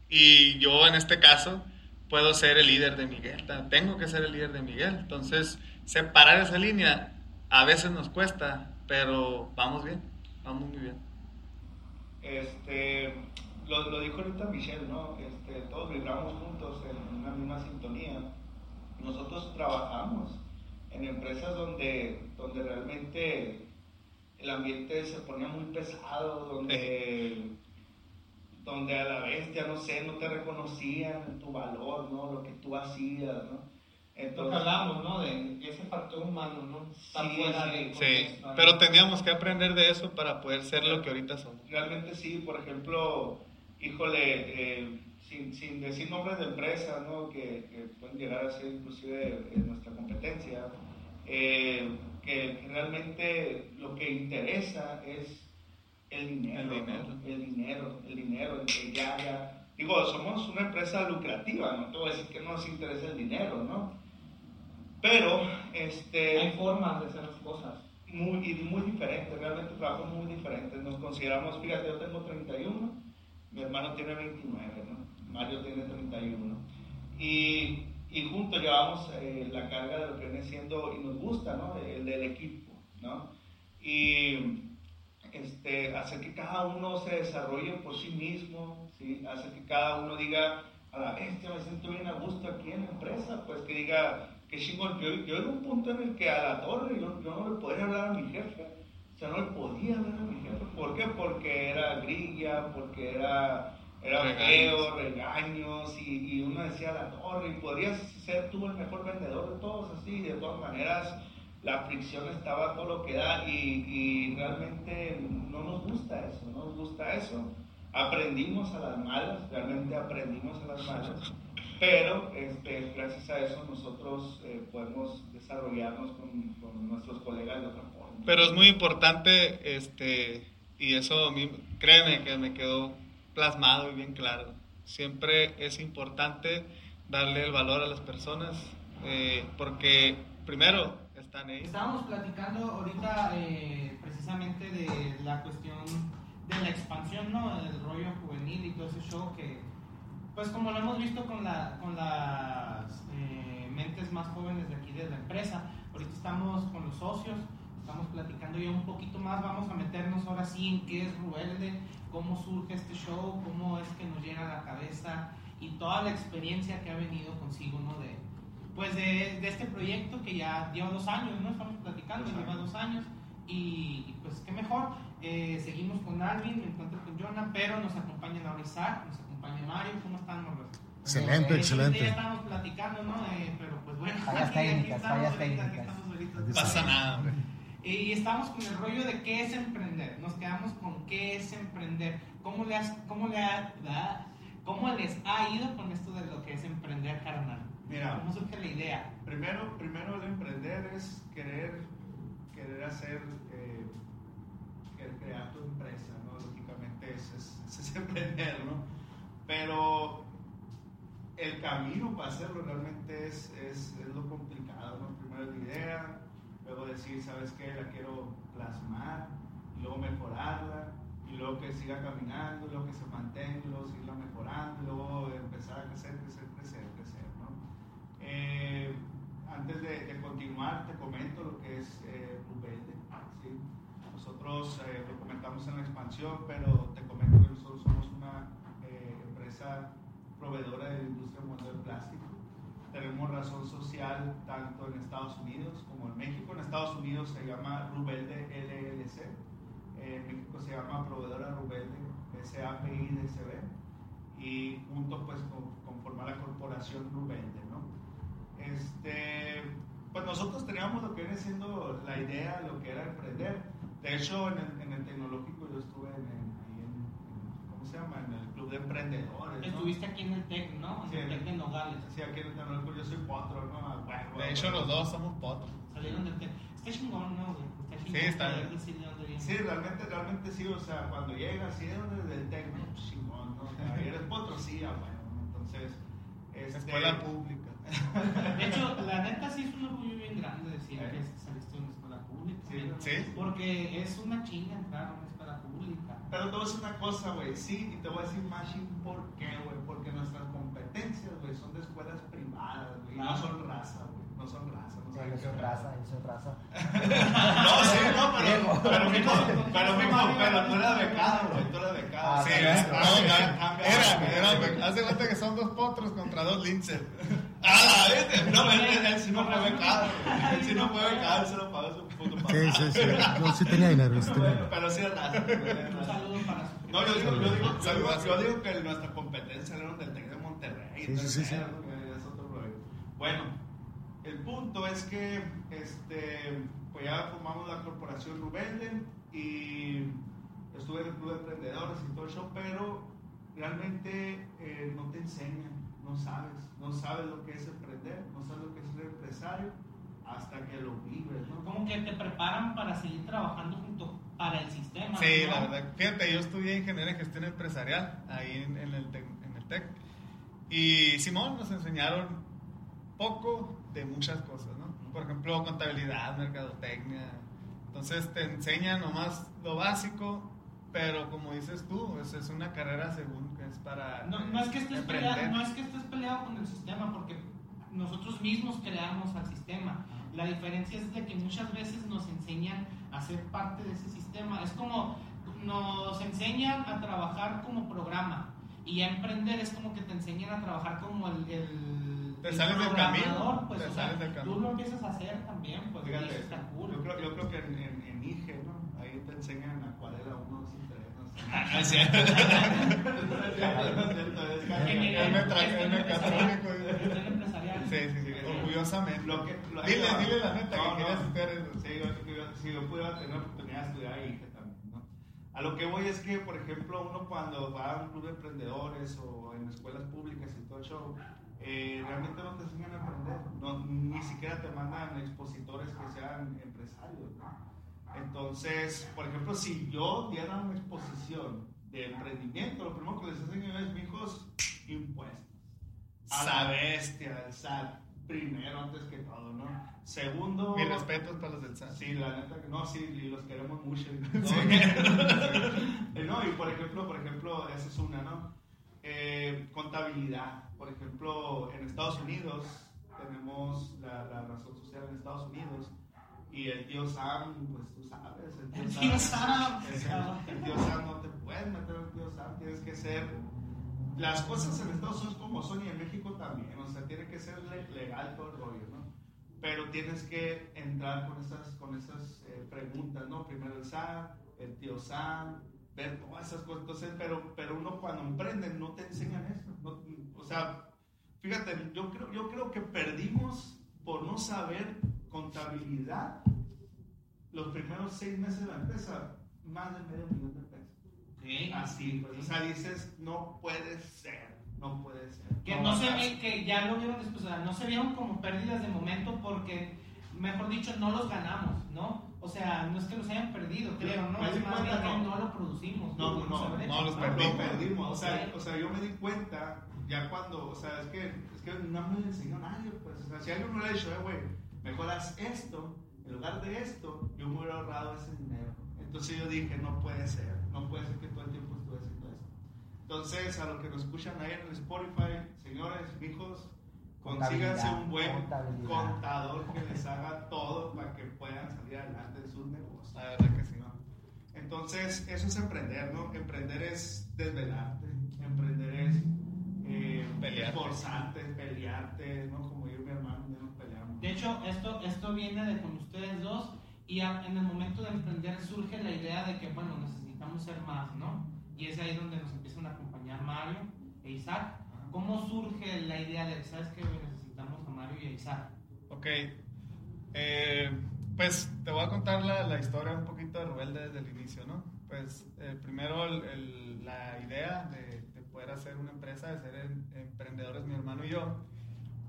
Y yo en este caso puedo ser el líder de Miguel, tengo que ser el líder de Miguel. Entonces, separar esa línea a veces nos cuesta, pero vamos bien, vamos muy bien. Este, lo, lo dijo ahorita Michelle, ¿no? Este, todos vibramos juntos en una misma sintonía. Nosotros trabajamos en empresas donde, donde realmente el ambiente se ponía muy pesado, donde, donde a la vez, ya no sé, no te reconocían tu valor, ¿no? Lo que tú hacías, ¿no? Entonces, hablamos, ¿no? De ese factor humano, ¿no? Sí, fuera sí, sí. pero teníamos que aprender de eso para poder ser lo que ahorita somos. Realmente sí, por ejemplo, híjole, eh, sin, sin, decir nombres de empresas, ¿no? Que, que, pueden llegar a ser inclusive en nuestra competencia, eh, que realmente lo que interesa es el dinero, el dinero, ¿no? el dinero, el dinero, el que ya, ya, digo, somos una empresa lucrativa, no te voy a decir que no nos interesa el dinero, ¿no? Pero, este... Hay formas de hacer las cosas. Muy, y muy diferentes, realmente trabajamos muy diferentes. Nos consideramos, fíjate, yo tengo 31, mi hermano tiene 29, ¿no? Mario tiene 31. Y, y juntos llevamos eh, la carga de lo que viene siendo, y nos gusta, ¿no? El del equipo, ¿no? Y este, hacer que cada uno se desarrolle por sí mismo, ¿sí? Hacer que cada uno diga, a la bestia, me siento bien a gusto aquí en la empresa, pues que diga, que chingón, yo, yo en un punto en el que a la torre yo, yo, no le podía hablar a mi jefe, sea, no le podía hablar a mi jefe, ¿por qué? Porque era grilla, porque era, era feo, regaños, y, y, uno decía la torre, y podrías ser tú el mejor vendedor de todos, así, de todas maneras, la fricción estaba todo lo que da, y, y realmente no nos gusta eso, no nos gusta eso. Aprendimos a las malas, realmente aprendimos a las malas pero este, gracias a eso nosotros eh, podemos desarrollarnos con, con, nuestros colegas de otra. Pero es muy importante, este, y eso a mí, créeme que me quedó plasmado y bien claro. Siempre es importante darle el valor a las personas, eh, porque primero están ahí. Estábamos platicando ahorita eh, precisamente de la cuestión de la expansión, ¿no? Del rollo juvenil y todo ese show que pues como lo hemos visto con, la, con las eh, mentes más jóvenes de aquí de la empresa, ahorita estamos con los socios, estamos platicando ya un poquito más, vamos a meternos ahora sí en qué es Ruelde, cómo surge este show, cómo es que nos llega a la cabeza y toda la experiencia que ha venido consigo, ¿no? De, pues de, de este proyecto que ya lleva dos años, ¿no? Estamos platicando, dos lleva dos años y, y, pues qué mejor, eh, seguimos con Alvin, me encuentro con Jonah, pero nos acompaña ahora Isaac, nos acompaña Mario, ¿cómo están, Morros? Excelente, eh, excelente. Ya estamos platicando, ¿no? Eh, pero pues bueno, fallas técnicas, fallas técnicas. No pasa nada, hombre. Y estamos con el rollo de qué es emprender. Nos quedamos con qué es emprender. ¿Cómo, le has, cómo, le ha, da, ¿Cómo les ha ido con esto de lo que es emprender, carnal? Mira, ¿Cómo surge la idea? Primero, primero el emprender es querer, querer hacer, eh, querer crear tu empresa, ¿no? Lógicamente es, es, es emprender, ¿no? Pero el camino para hacerlo realmente es, es, es lo complicado, ¿no? Primero la idea, luego decir, ¿sabes qué? La quiero plasmar, y luego mejorarla, y luego que siga caminando, luego que se mantenga, luego seguirla mejorando, luego empezar a crecer, crecer, crecer, crecer, ¿no? Eh, antes de, continuar, te comento lo que es eh, Rubelde. Nosotros eh, lo comentamos en la expansión, pero te comento que nosotros somos una eh, empresa proveedora de la industria mundial del plástico. Tenemos razón social tanto en Estados Unidos como en México. En Estados Unidos se llama Rubelde LLC. En México se llama Proveedora Rubelde SAPIDCB. Y juntos pues con, conforma la corporación Rubelde, ¿no? Este, pues nosotros teníamos lo que viene siendo la idea, lo que era emprender. De hecho, en el, en el tecnológico yo estuve en, el- ahí en, en- ¿cómo se llama? En el club de emprendedores. ¿no? Estuviste aquí en el TEC, ¿no? En Sí, el TEC de Nogales. Sí, aquí en el tecnológico yo soy potro, ¿no? Bueno, De hecho, los dos somos potros. Salieron del TEC. Está chingón, ¿no, güey? Está chingón. Sí, está bien. de. Sí, realmente, realmente sí, o sea, cuando llegas, sí, desde el técnico, pues, chingón, ¿no? O sea, eres potro, sí, ah, bueno, ¿no? entonces, este... Escuela pública. De hecho, la neta sí es un orgullo bien grande decir ¿Eh? que saliste de una escuela pública. Sí, sí. Porque es una chinga entrar a una escuela pública. Pero te voy a decir una cosa, güey, sí, y te voy a decir más ching, ¿por qué, güey? Porque nuestras competencias, güey, son de escuelas privadas, güey, no Claro. son raza, güey, no son raza, no Yo saben soy raza, yo soy raza. No, sí, no, pero, pero, mijo, pero, mijo, pero tú eras becado, güey, tú eras becado. Ah, Sí, sí, sí. no, cambia, era, cambia. era, haz de cuenta que son dos potros contra dos linces. Ah, ¿viste? No, él, él, él sí no fue becado, él sí no fue becado, él se lo pagó su puto papá. Sí, sí, sí. No, sí tenía dinero, sí tenía pero sí Un saludo para su No, yo digo, yo digo, yo digo, Saludos. yo digo que nuestra competencia era del Tec de Monterrey. Sí, sí, sí, sí. es otro rollo. Bueno, el punto es que este, pues ya formamos la corporación Rubenden y estuve en el club de emprendedores y todo eso, pero realmente eh, no te enseñan, no sabes, no sabes lo que es emprender, no sabes lo que es ser empresario hasta que lo vives, ¿no? Como que te preparan para seguir trabajando junto para el sistema. Sí, ¿no? la verdad. Fíjate, yo estudié ingeniería en gestión empresarial ahí en, en el, tec, en el TEC. Y Simón nos enseñaron poco de muchas cosas, ¿no? Por ejemplo, contabilidad, mercadotecnia. Entonces te enseñan nomás lo básico, pero como dices tú, es, es una carrera según es para No, no es que estés peleado, no es que estés peleado con el sistema, porque nosotros mismos creamos al sistema. La diferencia es de que muchas veces nos enseñan a ser parte de ese sistema. Es como nos enseñan a trabajar como programa y a emprender es como que te enseñan a trabajar como el, el, Te el sales del camino, programador, Pues, te o sea, del camino. Tú lo empiezas a hacer también, pues Fíjate, está cool. yo creo, yo creo que en, en, es cierto. Gestión mecatrónico. empresarial, gestión empresarial. Sí, sí, sí, orgullosamente. Lo que, lo- dile, va. dile la neta No, que no. quieres estudiar eso. Sí, yo, yo- si yo pudiera tener la oportunidad de estudiar ahí que también, ¿no? A lo que voy es que, por ejemplo, uno cuando va a un club de emprendedores o en escuelas públicas y todo eso, eh, realmente no te enseñan a emprender. No, ni siquiera te mandan expositores que sean empresarios, ¿no? Entonces, por ejemplo, si yo diera una exposición de emprendimiento, lo primero que les enseño es, mijos, impuestos. A la bestia, el SAT, primero antes que todo, ¿no? Segundo... Mis respetos para los del SAT. Sí, la neta que no, sí, los queremos mucho. ¿no? Eh, no, y por ejemplo, por ejemplo, esa es una, ¿no? Eh, contabilidad. Por ejemplo, en Estados Unidos tenemos la, la razón social en Estados Unidos y el tío Sam, pues tú sabes, el tío El Sam. tío Sam. el, el tío Sam no te puedes meter al tío Sam, tienes que ser las cosas en Estados Unidos como son y en México también, o sea, tiene que ser le- legal todo el rollo, ¿no? Pero tienes que entrar con esas, con esas eh, preguntas, ¿no? Primero el SAT, el tío Sam, ver todas esas cosas, entonces, pero, pero uno cuando emprende no te enseñan eso, no- o sea, fíjate, yo creo, yo creo que perdimos por no saber contabilidad los primeros seis meses de la empresa, más de medio millón de pesos. Ok. Así, pues, o sea, dices, no puede ser, no puede ser. Que no a se ve, que ya lo vieron después, o sea, no se vieron como pérdidas de momento porque, mejor dicho, no los ganamos, ¿no? O sea, no es que los hayan perdido, creo, ¿no? Di Es más cuenta, bien no. no lo producimos. No, lo no, haber no, hecho, los Lo perdimos. perdimos, o sea, Ok. o sea, yo me di cuenta ya cuando, o sea, es que, es que no me lo enseñó nadie, pues, o sea, si alguien me hubiera dicho, eh, güey, mejor haz esto, en lugar de esto, yo me hubiera ahorrado ese dinero. Entonces yo dije, no puede ser, no puede ser que todo el tiempo estuve haciendo esto. Entonces, a los que nos escuchan ahí en el Spotify, señores, hijos, consíganse un buen contador que les haga todo para que puedan salir adelante en sus negocios. La verdad que sí. ¿no? Entonces, eso es emprender, ¿no? Emprender es desvelarte, emprender es eh, Pelearte. esforzarte, pelearte, ¿no? Como yo y mi hermano ya nos peleamos. De hecho, esto, esto viene de con ustedes dos y a- en el momento de emprender surge la idea de que, bueno, necesitamos ser más, ¿no? Y es ahí donde nos empiezan a acompañar Mario e Isaac. ¿Cómo surge la idea de, sabes que necesitamos a Mario y a Isaac? Ok. Eh, pues te voy a contar la, la, historia un poquito de Rubel desde el inicio, ¿no? Pues eh, primero el, el, la idea de, de, poder hacer una empresa, de ser em, emprendedores, mi hermano y yo,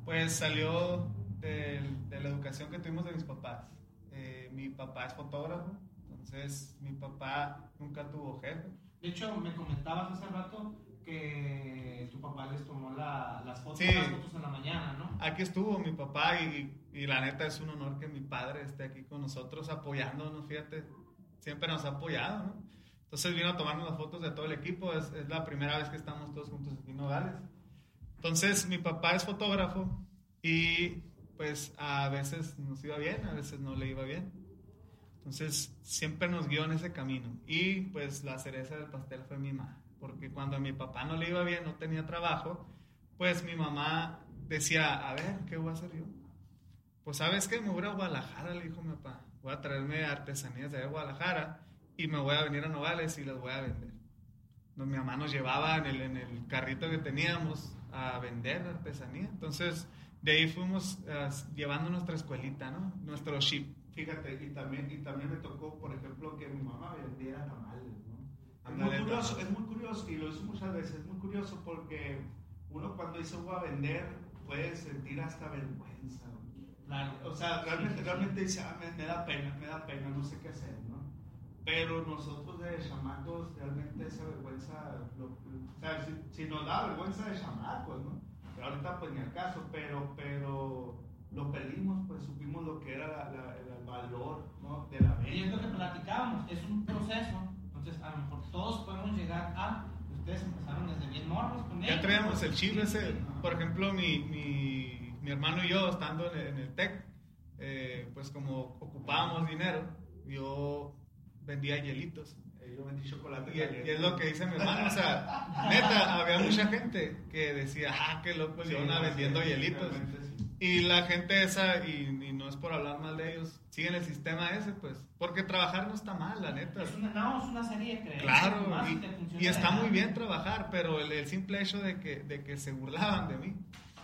pues salió de, de la educación que tuvimos de mis papás. Eh, mi papá es fotógrafo, entonces mi papá nunca tuvo jefe. De hecho, me comentabas hace rato que tu papá les tomó la, las, fotos, Sí. las fotos en la mañana, ¿no? Aquí estuvo mi papá y, y la neta es un honor que mi padre esté aquí con nosotros apoyándonos, fíjate, siempre nos ha apoyado, ¿no? Entonces vino a tomarnos las fotos de todo el equipo, es, es la primera vez que estamos todos juntos aquí en Nogales. Entonces mi papá es fotógrafo y pues a veces nos iba bien, a veces no le iba bien. Entonces siempre nos guió en ese camino y pues la cereza del pastel fue mi mamá, porque cuando a mi papá no le iba bien, no tenía trabajo, pues mi mamá decía, a ver, ¿qué voy a hacer yo? Pues sabes qué, me voy a Guadalajara, le dijo mi papá, voy a traerme artesanías de Guadalajara y me voy a venir a Nogales y las voy a vender. No, mi mamá nos llevaba en el, en el carrito que teníamos a vender artesanía, entonces de ahí fuimos uh, llevando nuestra escuelita, ¿no? Nuestro ship. Fíjate, y también, y también me tocó, por ejemplo, que mi mamá vendiera tamales, ¿no? Es Ándale, muy curioso, es muy curioso, y lo hizo muchas veces, es muy curioso porque uno cuando dice voy a vender puede sentir hasta vergüenza. ¿no? Claro. O sea, realmente, realmente dice, ah, me, me da pena, me da pena, no sé qué hacer, ¿no? Pero nosotros de chamacos, realmente esa vergüenza, lo- o sea, si, si nos da vergüenza de chamacos, ¿no? Pero ahorita pues ni al caso, pero, pero lo perdimos, pues supimos lo que era la- la- el valor, ¿no? De la Y es lo venta. que platicábamos, es un proceso, entonces a lo mejor todos podemos llegar a, ustedes empezaron desde bien morros con Ya ellos. traíamos el chip ese, por ejemplo, mi, mi, mi hermano y yo estando en el, en el TEC, eh, pues como ocupábamos dinero, yo vendía hielitos. Yo vendí chocolate. Y, y es lo que dice mi hermano, o sea, neta, había mucha gente que decía, ah, qué loco, Sí, Leona sí, vendiendo sí, hielitos. sí. Y la gente esa, y, y no es por hablar mal de ellos, siguen el sistema ese, pues, porque trabajar no está mal, la neta. Es una, no, es una serie de creencias. Claro, y, y está muy bien trabajar, pero el, el simple hecho de que, de que se burlaban de mí,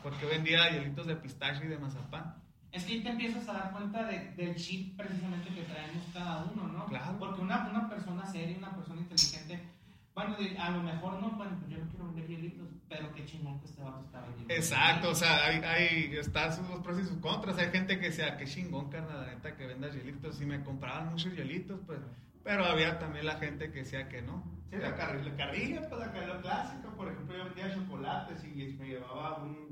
porque vendía hielitos de pistache y de mazapán. Es que ahí te empiezas a dar cuenta de- del chip precisamente que traemos cada uno, ¿no? Claro. Porque una, una persona seria, una persona inteligente, bueno, a lo mejor no, bueno, pues yo no quiero vender hielitos, pero qué chingón que este vato está vendiendo. Exacto, o sea, hay, hay están sus pros y sus contras. Hay gente que decía, qué chingón, carnal, la neta, que vendas hielitos. Y me compraban muchos hielitos, pues. Pero había también la gente que decía que no. Sí, la carrilla, pues la carrilla clásica, por ejemplo, yo vendía chocolates y me llevaba un...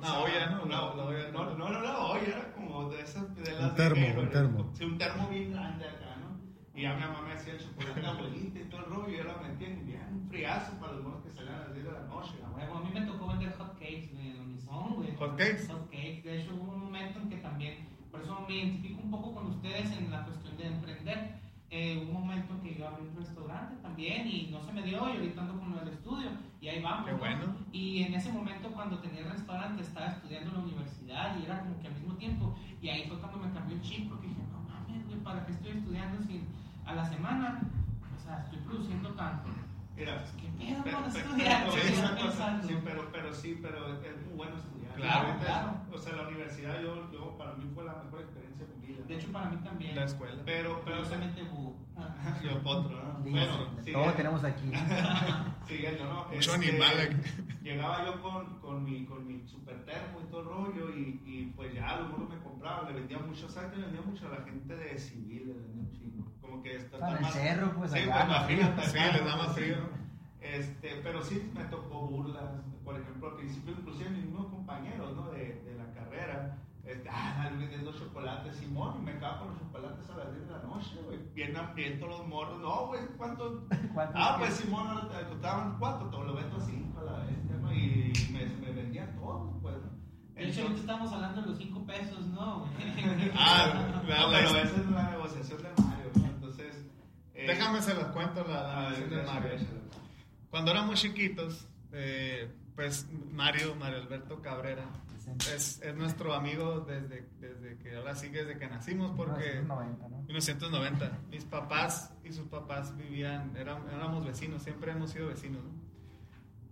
¿cómo Una olla, ¿no? Una- La- la olla. no, no, no, la olla, era como de esas... De las Un termo, de negro, un ¿no? termo. Sí, un termo bien grande acá, ¿no? Y ya mi mamá me hacía el chocolate abuelita y todo el rollo, y yo la metía en bien, un friazo para los monos que salían a las 10 de la noche. A huevo, a mí me tocó vender hot cakes, güey, en Unison, güey. ¿Hot cakes? Hot cakes. De hecho, hubo un momento en que también, por eso me identifico un poco con ustedes en la cuestión de emprender. Eh, un momento en que yo abrí un restaurante también y no se me dio, y ahorita ando con el estudio, y ahí vamos. Qué ¿no? bueno. Y en ese momento, cuando tenía el restaurante, estaba estudiando en la universidad y era como que al mismo tiempo. Y ahí fue cuando me cambió el chip, porque dije, no mames, güey, ¿para qué estoy estudiando si a la semana? O sea, estoy produciendo tanto. Mira, ¿Qué pedo pero, con pero- estudiar? pero- sí, cosa, sí, pero, pero sí, pero es muy bueno estudiar. Claro, claro. O sea, la universidad yo, yo, para mí fue la mejor experiencia de hecho, para mí también. La escuela. pero, pero, Curiosamente, bu. yo potro, ¿no? Bueno, sí, todos tenemos aquí. siguiendo, ¿no? Mucho Este, animal. Llegaba yo con, con, mi, con mi super termo y todo el rollo y, y pues ya monos me compraban, le vendía mucho, ¿sabes? Le vendía mucho a la gente de civil, le vendía un chingo. Como que está Para el más- cerro, pues, Sí, allá, pues ¿no? imagínate, Sí, acá, les da más frío. Este, pero sí me tocó burlas, por ejemplo, al principio, inclusive mis mismos compañeros, ¿no? De, de la carrera, este, ah, vendiendo chocolates, Simón, y me acabo con los chocolates a las 10 de la noche, güey, bien hambrientos los morros, no, güey, ¿cuánto? ¿Cuánto Ah, es pues Simón, ahora te costaban cuatro, te lo vendo a cinco a la vez, ¿no? Y me, me vendía todo, pues. De hecho, ahorita estamos hablando de los 5 pesos, ¿no? Ah, la- pero esa es la negociación de Mario, ¿no? Entonces... eh, Déjame se los cuento la, versión de Mario. Cuando éramos chiquitos, eh, pues Mario, Mario Alberto Cabrera, es, es nuestro amigo desde, desde que, ahora sí, desde que nacimos, porque 1990, ¿no? 1990. Mis papás y sus papás vivían, eran- éramos vecinos, siempre hemos sido vecinos. ¿no?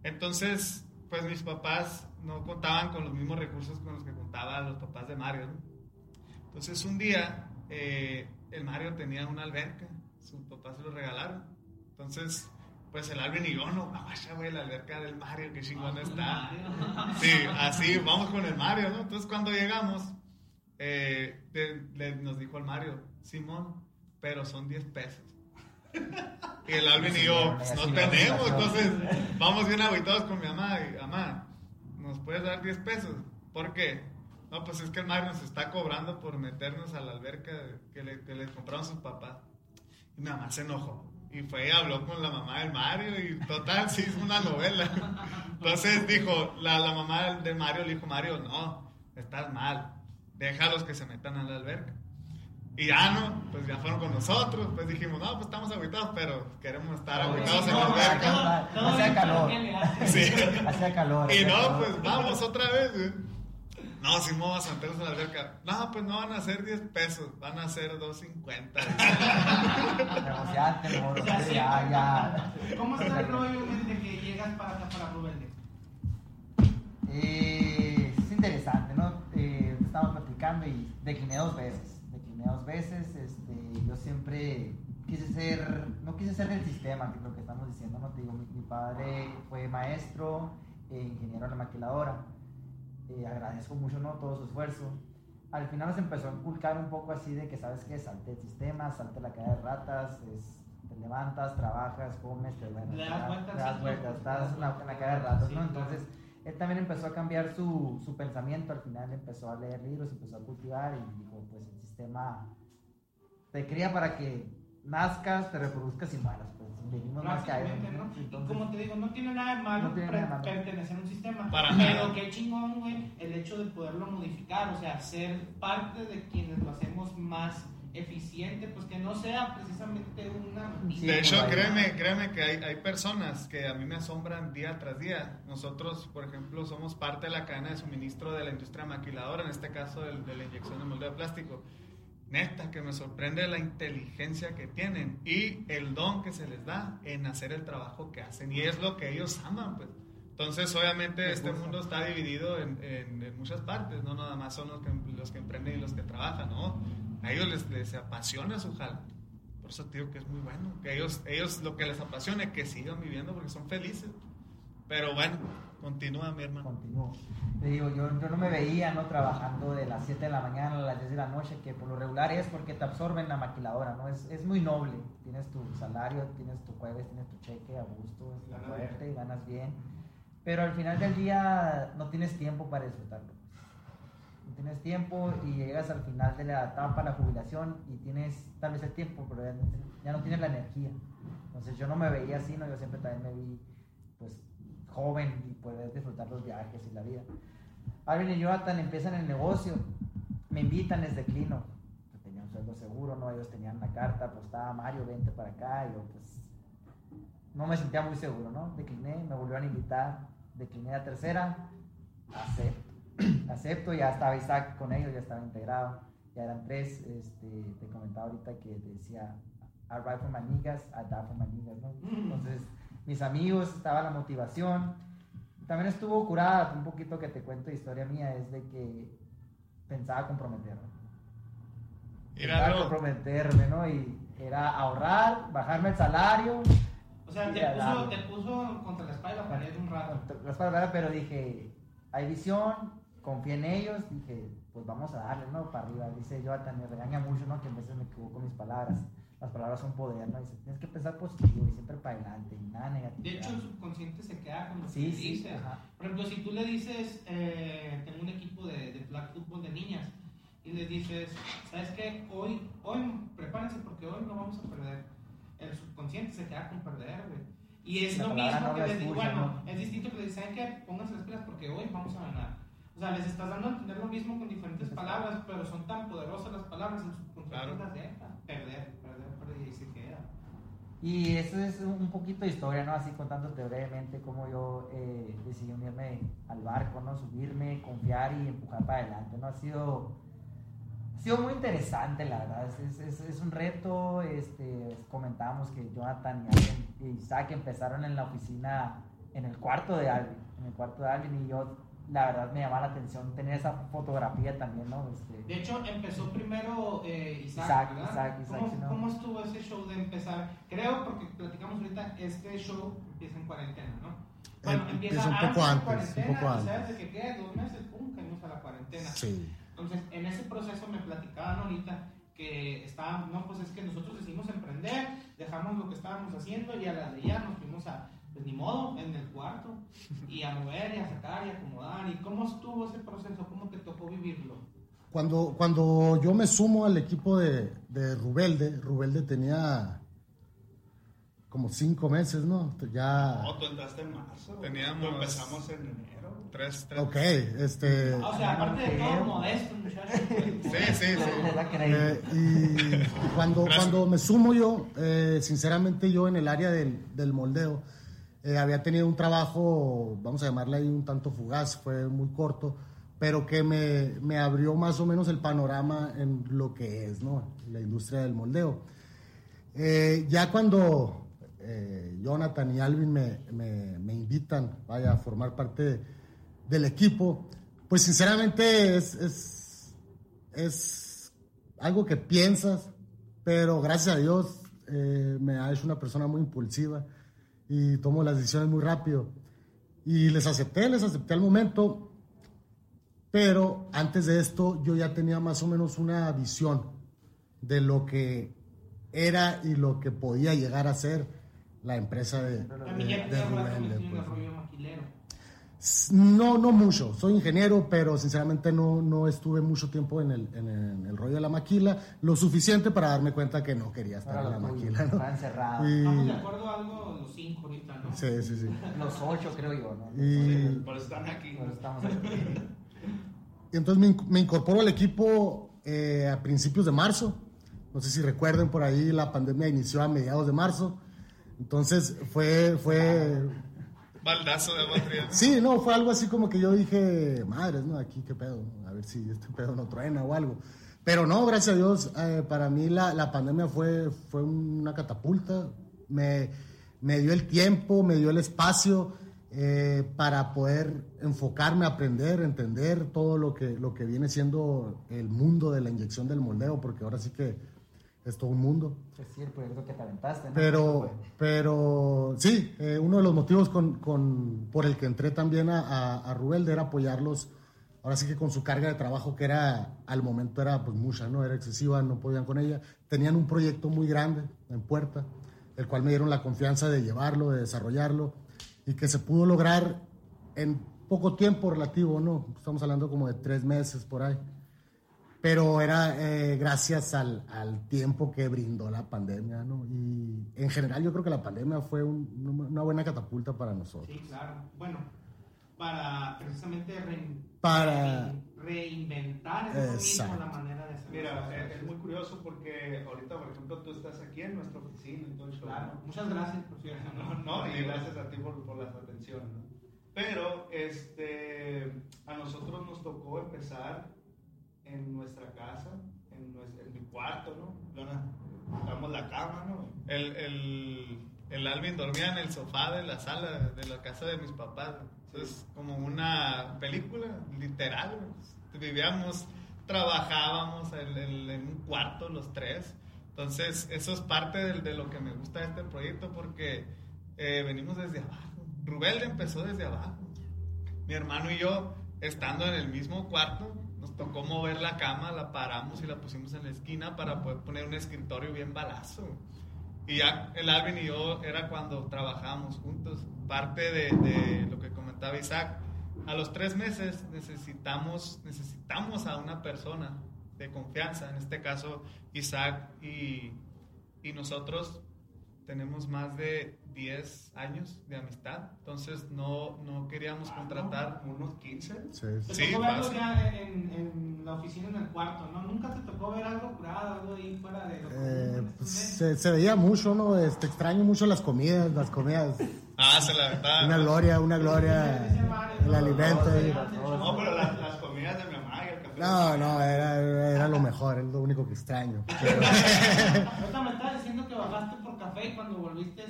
Entonces, pues mis papás no contaban con los mismos recursos con los que contaban los papás de Mario. ¿no? Entonces un día eh, el Mario tenía una alberca, su papá se lo regalaron. Entonces, pues el Alvin y yo, no, vaya, güey, la alberca del Mario, qué chingón está. Sí, así, vamos con el Mario, ¿no? Entonces cuando llegamos, eh, de- le- nos dijo el Mario, Simón, pero son 10 pesos. Y el Alvin y yo, pues no tenemos, entonces vamos bien aguitados con mi mamá y, mamá, ¿nos puedes dar 10 pesos? ¿Por qué? No, pues es que el Mario nos está cobrando por meternos a la alberca que le, que le compraron sus papás. Y mi mamá se enojó. Y fue y habló con la mamá del Mario y total, sí hizo una novela. Entonces dijo, la, la mamá de Mario le dijo, Mario, no, estás mal, déjalos que se metan a la alberca. Y ya no, pues ya fueron con nosotros, pues dijimos, no, pues estamos aguitados, pero queremos estar aguitados en la alberca. Hacía calor. Sí. Hacía calor. Y no, calor. pues vamos otra vez. güey. No, si vamos a meternos en la alberca. No, pues no van a ser 10 pesos, van a ser 2.50. Negociante, morro, O sea, sí, ya, ya. ¿Cómo está el rollo desde que llegas para acá, para Rubén? Eh, es interesante, ¿no? Eh, estamos platicando y decliné dos veces. Decliné dos veces. Este, yo siempre quise ser, no quise ser del sistema, que es lo que estamos diciendo, ¿no? Te digo, mi, mi padre fue maestro, eh, ingeniero en la maquiladora. Eh, agradezco mucho, ¿no? Todo su esfuerzo. Al final nos empezó a inculcar un poco así de que, ¿sabes qué? Salte el sistema, salte la calle de ratas, es- te levantas, trabajas, comes, te, bueno, das da- vueltas das estás en la, la de ratas, ¿no? Entonces, él también empezó a cambiar su, su pensamiento, al final empezó a leer libros, empezó a cultivar y dijo, pues el sistema te cría para que nazcas, te reproduzcas y mueras, pues venimos más que ¿no? Entonces, como te digo, no tiene nada de malo No de pertenecer a un sistema. Para pero qué chingón, güey, el hecho de poderlo modificar, o sea, ser parte de quienes lo hacemos más eficiente, pues que no sea precisamente una rutina. De hecho, créeme, créeme que hay, hay personas que a mí me asombran día tras día. Nosotros, por ejemplo, somos parte de la cadena de suministro de la industria maquiladora, en este caso del- de la inyección de molde de plástico. Neta, que me sorprende la inteligencia que tienen y el don que se les da en hacer el trabajo que hacen. Y es lo que ellos aman, pues. Entonces, obviamente, este mundo está dividido en, en- en muchas partes, no nada más son los que, los que emprenden y los que trabajan, ¿no? A ellos les, les apasiona su jale. Por eso te digo que es muy bueno. Que ellos, ellos lo que les apasiona es que sigan viviendo porque son felices. Pero bueno, continúa mi hermano. Continúo. Te digo, yo, yo no me veía ¿no? trabajando de las 7 de la mañana a las 10 de la noche, que por lo regular es porque te absorben la maquiladora, ¿no? Es, es muy noble. Tienes tu salario, tienes tu jueves, tienes tu cheque a gusto, es Ganas fuerte, ganas bien. Pero al final del día no tienes tiempo para disfrutarlo. No tienes tiempo y llegas al final de la etapa, la jubilación, y tienes tal vez el tiempo, pero ya no, ya no tienes la energía. Entonces yo no me veía así, ¿no? Yo siempre también me vi, joven y poder disfrutar los viajes y la vida. Alvin y Jonathan empiezan el negocio, me invitan, les declino. Yo tenía un sueldo seguro, ¿no? Ellos tenían la carta, pues estaba Mario, vente para acá, y yo pues no me sentía muy seguro, ¿no? Decliné, me volvieron a invitar, decliné la tercera, acepto, acepto, ya estaba Isaac con ellos, ya estaba integrado, ya eran tres, este, te comentaba ahorita que decía, I ride for my niggas, I die for my niggas, ¿no? Entonces, mis amigos, estaba la motivación, también estuvo curada, un poquito que te cuento de historia mía, es de que pensaba comprometerme. Míralo. comprometerme, ¿no? Y era ahorrar, bajarme el salario, O sea, te puso, dale. te puso contra la espalda la pared un rato. las palabras, pero dije, hay visión, confié en ellos, dije, pues vamos a darle, ¿no? Para arriba. Dice Jonathan, me regaña mucho, ¿no? Que a veces me equivoco con mis palabras. Las palabras son poder, ¿no? Dice, tienes que pensar positivo y siempre para adelante y nada negativo. De hecho, el subconsciente se queda con lo que Sí, le sí, dices. ajá. Por ejemplo, si tú le dices, eh, tengo un equipo de, de flag fútbol de niñas, y les dices, ¿sabes qué? Hoy, hoy, prepárense porque hoy no vamos a perder. El subconsciente se queda con perder, güey. Y es La lo mismo no que les digo, bueno, ¿no? es distinto que les dicen, ¿saben qué? Pónganse las pilas porque hoy vamos a ganar. O sea, les estás dando a entender lo mismo con diferentes palabras, pero son tan poderosas las palabras, el subconsciente Claro. las deja. Perder, y eso es un poquito de historia, ¿no? Así contándote brevemente cómo yo eh, decidí unirme al barco, ¿no? Subirme, confiar y empujar para adelante, ¿no? Ha sido, ha sido muy interesante, la verdad. Es, es- es- un reto. Este, comentábamos que Jonathan y Isaac empezaron en la oficina, en el cuarto de Alvin, en el cuarto de Alvin, y yo la verdad me llama la atención tener esa fotografía también, ¿no? Este, De hecho, empezó primero eh, Isaac, Isaac, ¿verdad? Isaac, Isaac, ¿Cómo, ¿no? cómo estuvo ese show de empezar? Creo, porque platicamos ahorita, este show empieza en cuarentena, ¿no? Bueno, Eh, empieza empieza un antes poco antes, un poco y ¿sabes antes. de qué queda? Dos meses, pum, caímos a la cuarentena. Sí. Entonces, en ese proceso me platicaban ahorita que estaban, no, pues es que nosotros decidimos emprender, dejamos lo que estábamos haciendo y a la de ya nos fuimos a, pues ni modo, en el cuarto, y a mover y a sacar y a acomodar. ¿Y cómo estuvo ese proceso? ¿Cómo te tocó vivirlo? Cuando, cuando yo me sumo al equipo de, de Rubelde, Rubelde tenía como cinco meses, ¿no? Ya... No, tú entraste en marzo. Teníamos- Tú empezamos en enero. Tres, tres. Ok, este... Ah, O sea, aparte de todo, modesto, muchacho. Sí, sí, sí. la creí. Eh, y cuando, cuando me sumo yo, eh, sinceramente yo en el área del, del moldeo, eh, había tenido un trabajo, vamos a llamarle ahí un tanto fugaz, fue muy corto, pero que me, me abrió más o menos el panorama en lo que es ¿no? la industria del moldeo. Eh, ya cuando eh, Jonathan y Alvin me, me- me invitan vaya, a formar parte del equipo, pues sinceramente es, es, es algo que piensas, pero gracias a Dios eh, me ha hecho una persona muy impulsiva y tomo las decisiones muy rápido. Y les acepté, les acepté al momento, pero antes de esto yo ya tenía más o menos una visión de lo que era y lo que podía llegar a ser la empresa de, Rubén. No, no mucho. Soy ingeniero, pero sinceramente no, no estuve mucho tiempo en el, en, el, en el rollo de la maquila, lo suficiente para darme cuenta que no quería estar en la maquila. ¿no? estaba encerrado. Y- Estamos de acuerdo a algo los cinco ahorita, ¿no? sí, sí, sí. Los ocho, creo yo, ¿no? Y, Por eso están aquí. Pero estamos aquí. y entonces me, inc- me incorporo al equipo eh, a principios de marzo. No sé si recuerden, por ahí la pandemia inició a mediados de marzo. Entonces fue, fue, Baldazo de. Sí, no, fue algo así como que yo dije, madres, ¿no? Aquí qué pedo, a ver si este pedo no truena o algo. Pero no, gracias a Dios, eh, para mí la, la pandemia fue, fue una catapulta. Me, me dio el tiempo, me dio el espacio eh, para poder enfocarme, aprender, entender todo lo que, lo que viene siendo el mundo de la inyección del moldeo, porque ahora sí que es todo un mundo. Pues sí, el proyecto que te aventaste, ¿no? Pero, pero sí, eh, uno de los motivos con, con- por el que entré también a, a, a Rubelde era apoyarlos, ahora sí que con su carga de trabajo que era, al momento era pues mucha, ¿no? Era excesiva, no podían con ella. Tenían un proyecto muy grande en puerta, el cual me dieron la confianza de llevarlo, de desarrollarlo, y que se pudo lograr en poco tiempo relativo, ¿no? Estamos hablando como de tres meses por ahí pero era eh, gracias al, al tiempo que brindó la pandemia, ¿no? Y en general yo creo que la pandemia fue un- una buena catapulta para nosotros. Sí, claro. Bueno, para precisamente rein- Para- rein- reinventar mismo la manera de hacer Mira, es, cosas. es muy curioso porque ahorita, por ejemplo, tú estás aquí en nuestra oficina show, Claro, ¿no? muchas gracias, por cierto. No, no, y gracias a ti por, por las atenciones. ¿no? Pero este, a nosotros nos tocó empezar en nuestra casa, en, nues- en mi cuarto, ¿no? Damos la cama, ¿no? El, el, el Alvin dormía en el sofá de la sala de la casa de mis papás. Es como una película, literal. Vivíamos, trabajábamos en, en- en un cuarto los tres. Entonces, eso es parte del- de, lo que me gusta de este proyecto porque eh, venimos desde abajo. Rubelde empezó desde abajo. Mi hermano y yo, estando en el mismo cuarto, tocó mover la cama, la paramos y la pusimos en la esquina para poder poner un escritorio bien balazo. Y ya el Alvin y yo era cuando trabajábamos juntos. Parte de, de lo que comentaba Isaac, a los tres meses necesitamos, necesitamos a una persona de confianza. En este caso, Isaac y, y nosotros tenemos más de 10 años de amistad. Entonces no, no queríamos contratar. Unos 15. Sí, Te Sí, tocó verlo fácil. ya en, en la oficina, en el cuarto, ¿no? Nunca te tocó ver algo curado, algo ahí fuera de lo Eh, común, pues, se, se veía mucho, ¿no? Este, extraño mucho las comidas, las comidas. Ah, se la verdad. Una gloria, una gloria, el alimento. No, pero las, las comidas de mi mamá y el café. No, no, era, era lo mejor, es lo único que extraño. Pero- Ahorita me estabas diciendo que bajaste por café cuando volviste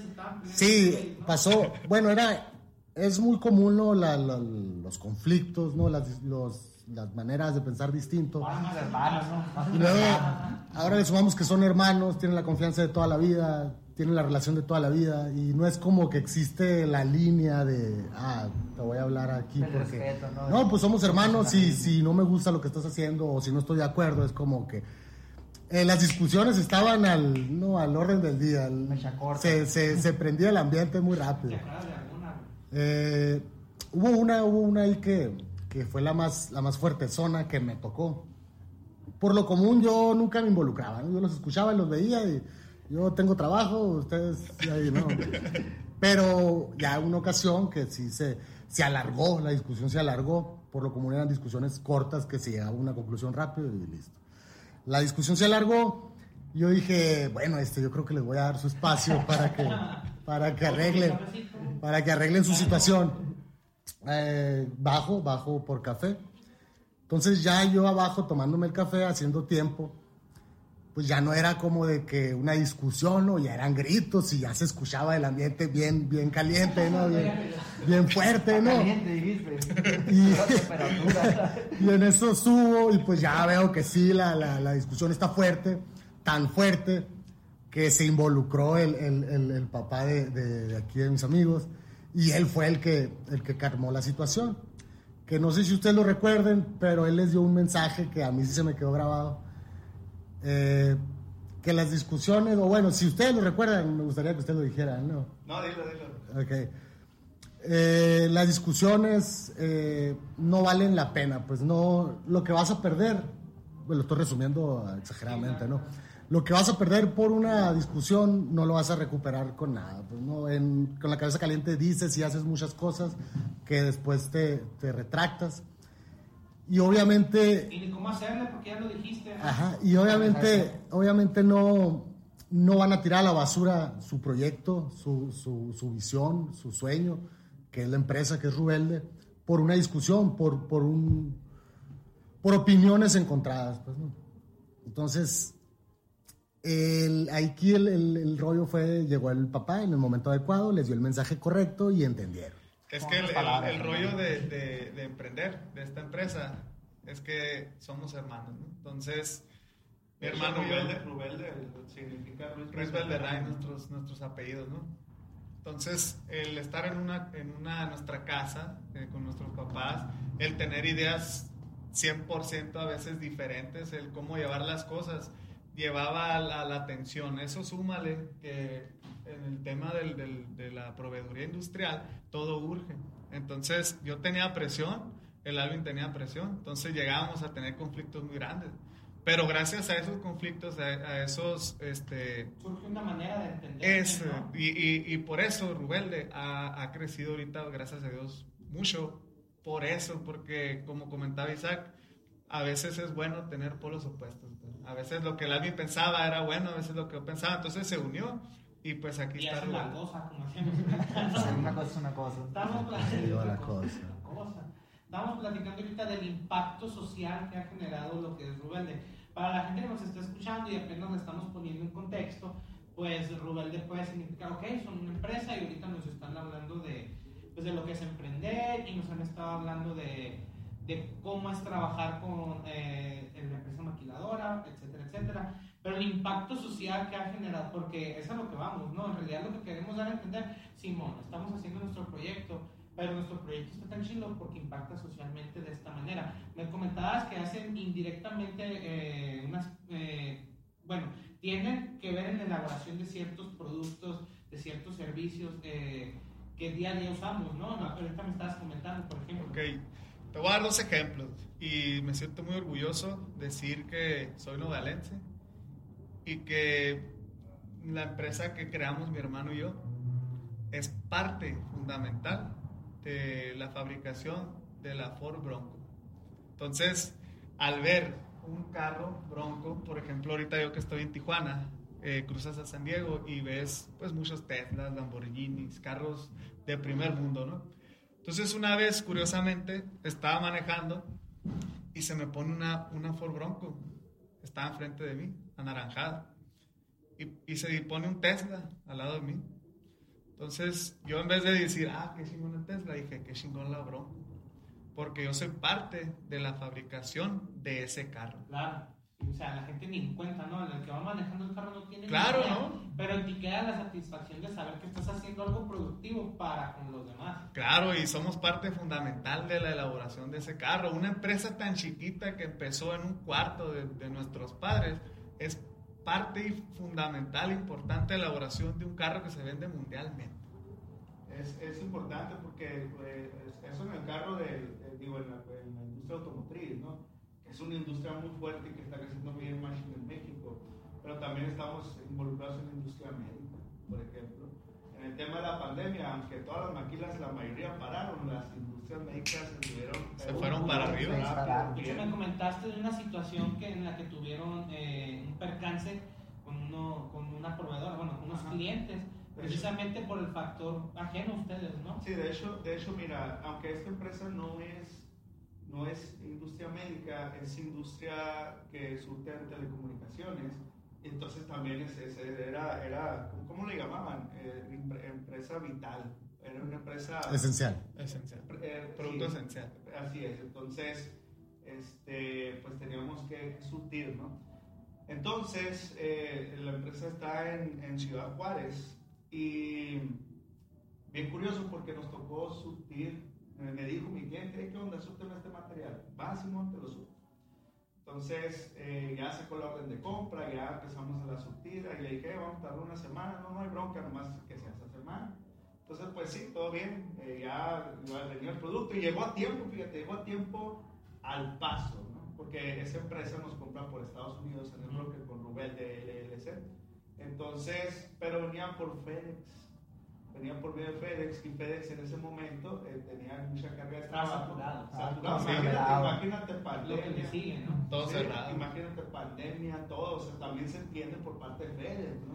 Sí, pasó. Bueno, era es muy común ¿no? La- la- los conflictos, ¿no? Las, los- las maneras de pensar distinto. Vamos, hermanos, ¿no? Y luego, ahora le sumamos que son hermanos, tienen la confianza de toda la vida, tienen la relación de toda la vida, y no es como que existe la línea de, ah, te voy a hablar aquí porque... respeto, ¿no? No, pues somos hermanos y si no me gusta lo que estás haciendo o si no estoy de acuerdo, es como que... eh, las discusiones estaban al, no, al orden del día. corta. se, se, se prendía el ambiente muy rápido. Eh, hubo una, hubo una ahí que, que fue la más, la más fuerte zona que me tocó. Por lo común yo nunca me involucraba, ¿no? yo los escuchaba y los veía y yo tengo trabajo, ustedes ahí no. Pero ya una ocasión que sí se, se alargó, la discusión se alargó, por lo común eran discusiones cortas que se llegaba a una conclusión rápido y listo. La discusión se alargó, yo dije, bueno, este, yo creo que les voy a dar su espacio para que, para que arreglen, para que arreglen su situación. Eh, bajo, bajo por café. Entonces ya yo abajo tomándome el café, haciendo tiempo, pues ya no era como de que una discusión, ¿no? Ya eran gritos y ya se escuchaba el ambiente bien, bien caliente, ¿no? Bien, bien fuerte, ¿no? Y, y en eso subo y pues ya veo que sí, la, la, la discusión está fuerte, tan fuerte que se involucró el, el, el, el papá de, de, de aquí de mis amigos y él fue el que, el que calmó la situación. Que no sé si ustedes lo recuerden, pero él les dio un mensaje que a mí sí se me quedó grabado. Eh, que las discusiones, o bueno, si ustedes lo recuerdan, me gustaría que ustedes lo dijeran, ¿no? No, dilo, dilo. Ok. Eh, las discusiones eh, no valen la pena, pues no, lo que vas a perder, bueno, lo estoy resumiendo exageradamente, ¿no? Lo que vas a perder por una discusión no lo vas a recuperar con nada, pues no, En- con la cabeza caliente dices y haces muchas cosas que después te, te retractas. Y obviamente Y ni cómo hacerle porque ya lo dijiste. Ajá, y obviamente, obviamente no, no van a tirar a la basura su proyecto, su, su, su visión, su sueño, que es la empresa, que es Rubelde, por una discusión, por, por, un, por opiniones encontradas. Pues, ¿no? Entonces, el, aquí el, el- el rollo fue, llegó el papá en el momento adecuado, les dio el mensaje correcto y entendieron. Es que el, el- palabras, el ¿no? rollo de, de- de emprender de esta empresa es que somos hermanos, ¿no? Entonces, mi hermano y yo, Rubelde, Rubelde significa Ruiz Ruiz Valderrey, nuestros, nuestros apellidos, ¿no? Entonces, el estar en una, en una nuestra casa eh, con nuestros papás, el tener ideas 100% a veces diferentes, el cómo llevar las cosas, llevaba a la, a la atención. Eso súmale que en el tema del- del- de la proveeduría industrial todo urge. Entonces, yo tenía presión, el Alvin tenía presión, entonces llegábamos a tener conflictos muy grandes. Pero gracias a esos conflictos, a, a esos este, Surge una manera de entender. es, y, y- y por eso Rubelde ha, ha crecido ahorita, gracias a Dios, mucho. Por eso, porque como comentaba Isaac, a veces es bueno tener polos opuestos. pues. A veces lo que el Alvin pensaba era bueno, a veces lo que yo pensaba. Entonces se unió y pues aquí Y está la Rubelde. cosa, como hacemos. Una cosa es una cosa. Estamos dio la platicando, cosa. cosa. Estamos platicando ahorita del impacto social que ha generado lo que es Rubelde. Para la gente que nos está escuchando y apenas le estamos poniendo en contexto, pues Rubelde puede significar, ok, son una empresa y ahorita nos están hablando de, pues, de lo que es emprender y nos han estado hablando de, de cómo es trabajar con eh, en la empresa maquiladora, etcétera, etcétera. Pero el impacto social que ha generado, porque es a lo que vamos, ¿no? En realidad lo que queremos dar a entender, Simón, estamos haciendo nuestro proyecto, pero nuestro proyecto está tan chido porque impacta socialmente de esta manera. Me comentabas que hacen indirectamente eh, unas, eh, bueno, tienen que ver en la elaboración de ciertos productos, de ciertos servicios eh, que día a día usamos, ¿no? Ahorita me estabas comentando, por ejemplo. Ok, te voy a dar dos ejemplos y me siento muy orgulloso decir que soy novalense y que la empresa que creamos mi hermano y yo es parte fundamental de la fabricación de la Ford Bronco. Entonces, al ver un carro Bronco, por ejemplo, ahorita yo que estoy en Tijuana, eh, cruzas a San Diego y ves pues muchos Teslas, Lamborghinis, carros de primer mundo, ¿no? Entonces una vez, curiosamente, estaba manejando y se me pone una, una Ford Bronco. Estaba enfrente de mí, anaranjada. Y, y se pone un Tesla al lado de mí. Entonces, yo en vez de decir, ah, qué chingón el Tesla, dije, qué chingón la Bronco. Porque yo soy parte de la fabricación de ese carro. Claro. O sea, la gente ni en cuenta, ¿no? El que va manejando el carro no tiene ni Claro, idea, ¿no? Pero te queda la satisfacción de saber que estás haciendo algo productivo para con los demás. Claro, y somos parte fundamental de la elaboración de ese carro. Una empresa tan chiquita que empezó en un cuarto de, de nuestros padres es parte y fundamental, importante de la elaboración de un carro que se vende mundialmente. Es, es importante porque pues, eso en el carro, de, de- digo, en la, en la industria automotriz, ¿no? Es una industria muy fuerte que está creciendo muy bien más en México, pero también estamos involucrados en la industria médica, por ejemplo. En el tema de la pandemia, aunque todas las maquilas, la mayoría pararon, las industrias médicas se tuvieron... Se fueron para arriba. De hecho, me comentaste de una situación que, en la que tuvieron eh, un percance con, uno, con una proveedora, bueno, con unos Ajá. clientes, precisamente por el factor ajeno a ustedes, ¿no? Sí, de hecho, de hecho, mira, aunque esta empresa no es, no es industria médica, es industria que surte en telecomunicaciones, entonces también es, es- era, era, ¿cómo le llamaban? Eh, empre- empresa vital, era una empresa... Esencial. Esencial. eh, Producto sí, esencial. Así es, entonces, este, pues teníamos que surtir, ¿no? Entonces, eh, la empresa está en, en Ciudad Juárez y bien curioso porque nos tocó surtir, me, dijo mi cliente, ¿qué onda? Surten este material. Va, Simón, te lo surto. Entonces, eh, ya sacó la orden de compra, ya empezamos a la surtida y le dije, "Eh, vamos a tardar una semana, no, no hay bronca, nomás que sea esta semana. Entonces, pues sí, todo bien, eh, ya, venía el producto y llegó a tiempo, fíjate, llegó a tiempo al paso, ¿no? Porque esa empresa nos compra por Estados Unidos en el broker con Rubel de LLC. Entonces, pero venía por FedEx, venía por medio de FedEx y FedEx en ese momento eh, tenía mucha carga de Estaba trabajo. saturado. Saturado, imagínate, pandemia. sigue, ¿no? Todo Sí, cerrado. Imagínate pandemia, todo, o sea, también se entiende por parte de FedEx, ¿no?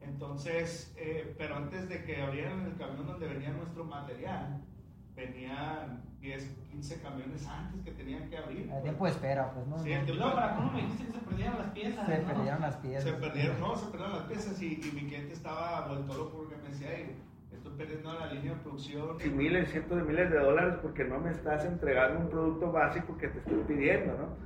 Entonces, eh, pero antes de que abrieran el camión donde venía nuestro material, venían 10, 15 camiones antes que tenían que abrir. El tiempo de espera, pues no. Sí, No, tiempo luego, ¿para cómo me dijiste que se perdieron las piezas? se no? perdieron las piezas. Se perdieron, no, se perdieron las piezas y, y mi cliente estaba vuelto loco porque me decía, "Ey, estoy perdiendo la línea de producción. y miles, cientos de miles de dólares porque no me estás entregando un producto básico que te estoy pidiendo, ¿no?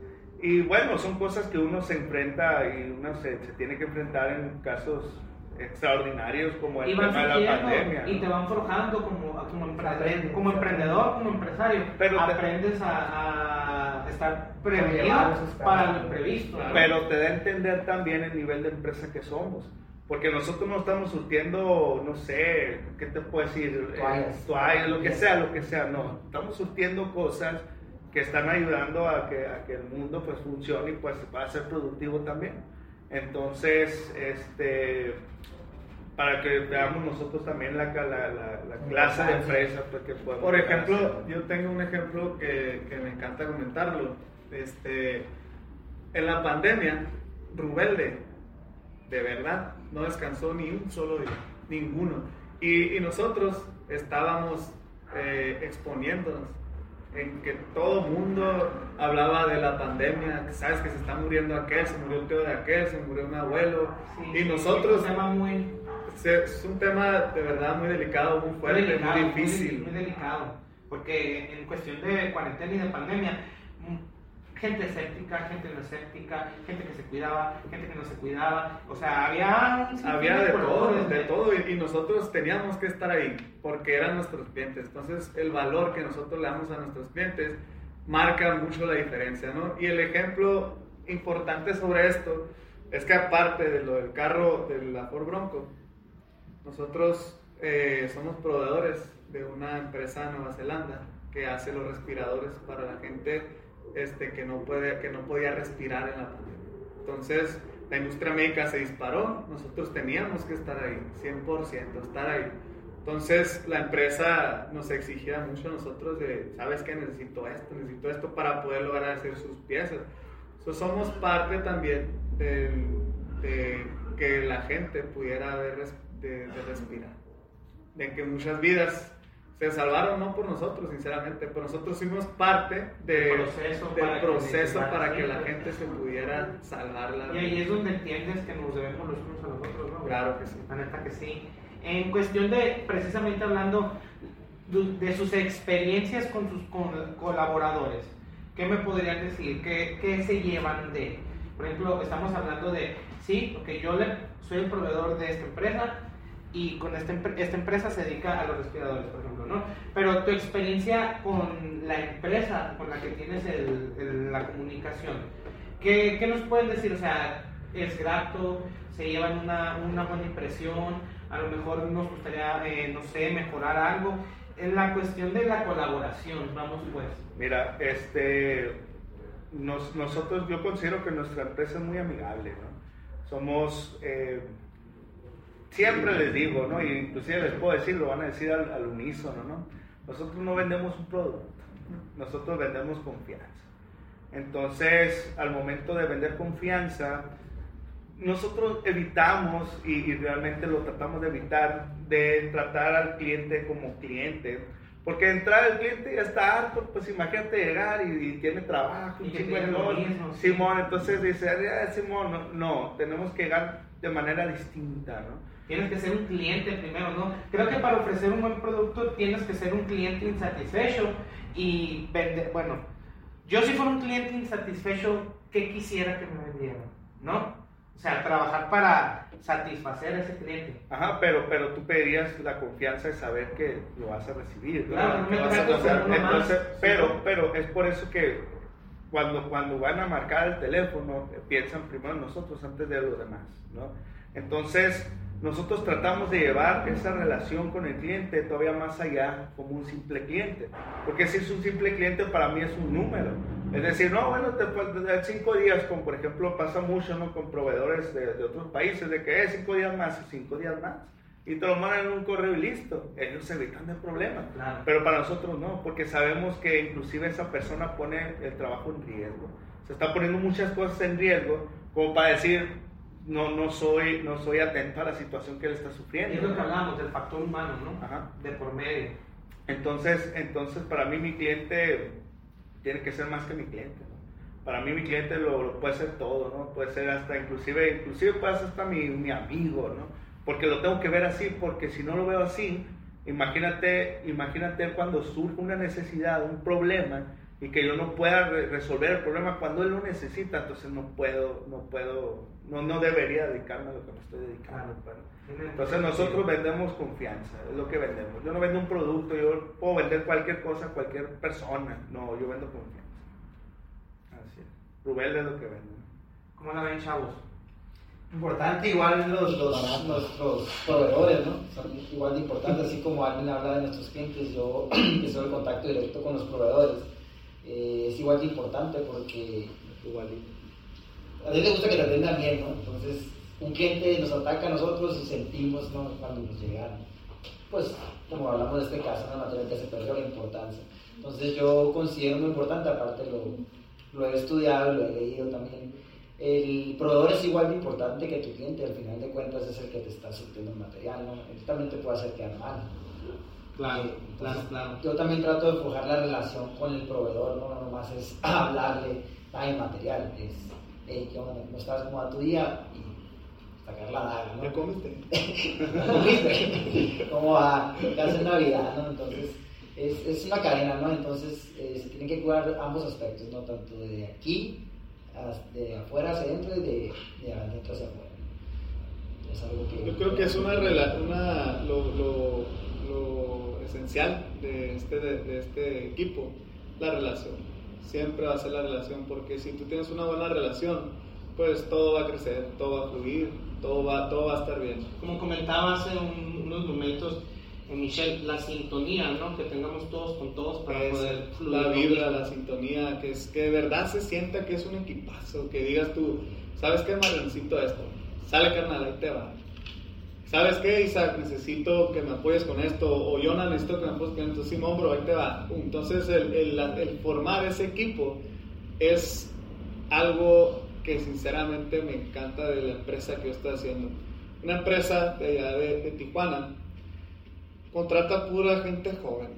Y bueno, son cosas que uno se enfrenta y uno se, se tiene que enfrentar en casos extraordinarios como el Y tema de la pandemia. y ¿no? te van forjando como, como, empre- Aprendes. como emprendedor, como empresario. Pero te- aprendes a, a estar prevenido para lo imprevisto. ¿no? Pero te da a entender también el nivel de empresa que somos. Porque nosotros no estamos surtiendo, no sé, ¿qué te puedo decir? Eh, Toallas. toallas, lo que sea, lo que sea. No, estamos surtiendo cosas que están ayudando a que, a que el mundo pues funcione y pues para ser productivo también. Entonces, este, para que veamos nosotros también la, la, la, la clase de empresa pues, que podemos Por a ejemplo, ser. yo tengo un ejemplo que, que me encanta comentarlo. Este, en la pandemia, Rubelde, de verdad, no descansó ni un solo día, ninguno. Y, y nosotros estábamos eh, exponiéndonos en que todo mundo hablaba de la pandemia, que sabes que se está muriendo aquel, se murió el tío de aquel, se murió un abuelo. Sí, y sí, nosotros... Es un tema muy, Es un tema de verdad muy delicado, muy muy fuerte, delicado, muy muy, difícil. muy delicado. Porque en cuestión de cuarentena y de pandemia, gente escéptica, gente no escéptica, gente que se cuidaba, gente que no se cuidaba. O sea, había. Había de todo, colores, de todo, y, y nosotros teníamos que estar ahí porque eran nuestros clientes. Entonces, el valor que nosotros le damos a nuestros clientes marca mucho la diferencia, ¿no? Y el ejemplo importante sobre esto es que, aparte de lo del carro de la Ford Bronco, nosotros eh, somos proveedores de una empresa de Nueva Zelanda que hace los respiradores para la gente este, que, no puede, que no podía respirar en la pandemia. Entonces, la industria médica se disparó, nosotros teníamos que estar ahí, 100%, estar ahí. Entonces, la empresa nos exigía mucho a nosotros de, ¿sabes qué? Necesito esto, necesito esto para poder lograr hacer sus piezas. So, somos parte también de que la gente pudiera de respirar. De que muchas vidas se salvaron no por nosotros, sinceramente, pero nosotros fuimos parte de- proceso del para que proceso se para que la gente se pudiera salvar la Y ahí es donde entiendes que nos debemos los unos a los otros, ¿no? Claro que sí. La neta que sí. En cuestión de, precisamente hablando de, sus experiencias con sus colaboradores, ¿qué me podrían decir? ¿Qué, qué se llevan de? Por ejemplo, estamos hablando de, sí, porque yo le, soy el proveedor de esta empresa y con esta, esta empresa se dedica a los respiradores, por ejemplo, ¿no? Pero tu experiencia con la empresa con la que tienes el- el- la comunicación, ¿qué, qué nos pueden decir? O sea, ¿es grato? ¿Se llevan una, una buena impresión? A lo mejor nos gustaría, eh, no sé, mejorar algo. En la cuestión de la colaboración, vamos pues. Mira, este, nos- nosotros, yo considero que nuestra empresa es muy amigable, ¿no? Somos, eh, siempre les digo, ¿no? Y inclusive les puedo decir, lo van a decir al, al unísono, ¿no? Nosotros no vendemos un producto, nosotros vendemos confianza. Entonces, al momento de vender confianza, nosotros evitamos, y, y realmente lo tratamos de evitar, de tratar al cliente como cliente. Porque entrar el cliente ya está harto, pues imagínate llegar y, y tiene trabajo, Y tiene mismo. Simón, entonces dice, "Ah, Simón, no, no, tenemos que llegar de manera distinta, ¿no? Tienes que ser un cliente primero, ¿no? Creo que para ofrecer un buen producto tienes que ser un cliente insatisfecho y vender, bueno, yo si fuera un cliente insatisfecho, ¿qué quisiera que me vendieran? ¿No? O sea, trabajar para satisfacer a ese cliente. Ajá, pero, pero tú pedirías la confianza de saber que lo vas a recibir. ¿no? Claro, no me vas a uno más. Entonces, Sí. pero, pero es por eso que cuando, cuando van a marcar el teléfono, piensan primero en nosotros antes de los demás, ¿no? Entonces, nosotros tratamos de llevar esa relación con el cliente todavía más allá como un simple cliente. Porque si es un simple cliente, para mí es un número. Es decir, no, bueno, te dar cinco días, como por ejemplo pasa mucho ¿no? con proveedores de, de otros países, de que es cinco días más, cinco días más. Y te lo mandan en un correo y listo. Ellos se evitan el problema. Claro. Pero para nosotros no, porque sabemos que inclusive esa persona pone el trabajo en riesgo. Se está poniendo muchas cosas en riesgo como para decir, no, no, soy, no soy atento a la situación que él está Y sufriendo. es lo que hablamos del factor humano, ¿no? Ajá. De por medio. Entonces, entonces para mí mi cliente tiene que ser más que mi cliente. ¿no? Para mí mi cliente lo, lo puede ser todo, ¿no? Puede ser hasta, inclusive, inclusive puede ser hasta mi, mi amigo, ¿no? Porque lo tengo que ver así, porque si no lo veo así, imagínate, imagínate cuando surge una necesidad, un problema, y que yo no pueda re- resolver el problema cuando él lo necesita, entonces no puedo, no puedo, no, no debería dedicarme a lo que me estoy dedicando. Entonces nosotros vendemos confianza, es lo que vendemos. Yo no vendo un producto, yo puedo vender cualquier cosa a cualquier persona. No, yo vendo confianza. Así es. Rubén es lo que vende. ¿Cómo la ven, chavos? Importante igual los, los, nuestros proveedores, ¿no? Son igual de importantes, así como alguien habla de nuestros clientes, yo que soy el contacto directo con los proveedores, eh, es igual de importante porque a ti te gusta que te atiendan bien, ¿no? Entonces, un cliente nos ataca a nosotros y sentimos, ¿no? Cuando nos llegan, pues, como hablamos de este caso, una materia que se perdió la importancia. Entonces, yo considero muy importante, aparte lo, lo he estudiado, lo he leído también. El proveedor es igual de importante que tu cliente, al final de cuentas es el que te está surtiendo el material, ¿no? Él también te puede hacer quedar mal. Claro, Eh, claro, claro. Yo también trato de forjar la relación con el proveedor, no no nomás es hablarle, ay, material, es, hey, ¿qué onda? ¿Cómo estás? ¿Cómo va tu día? Y sacar la daga, ¿no? ¿Ya comiste? ¿Comiste? ¿Cómo va? ¿Qué hace en Navidad, no? Entonces, es, es una cadena, ¿no? Entonces, eh, se tienen que cuidar ambos aspectos, ¿no? Tanto de aquí, de afuera hacia adentro y de, de adentro hacia afuera. Es algo que... Yo creo que es una, una lo, lo, lo esencial de este, de, de este equipo, la relación. Siempre va a ser la relación, porque si tú tienes una buena relación, pues todo va a crecer, todo va a fluir, todo va, todo va a estar bien. Como comentaba hace un- unos momentos, eh, Michelle, la sintonía, ¿no? Que tengamos todos con todos para Es poder fluir. la vibra, la sintonía, que, es, que de verdad se sienta que es un equipazo, que digas tú, ¿sabes qué, Marioncito esto? Sale carnal, ahí te va. ¿Sabes qué, Isaac? Necesito que me apoyes con esto, o Jonah, necesito que me apoyes con esto, Simón, bro, ahí te va. Entonces, el, formar ese equipo es algo que sinceramente me encanta de la empresa que yo estoy haciendo. Una empresa de allá de, Tijuana contrata pura gente joven,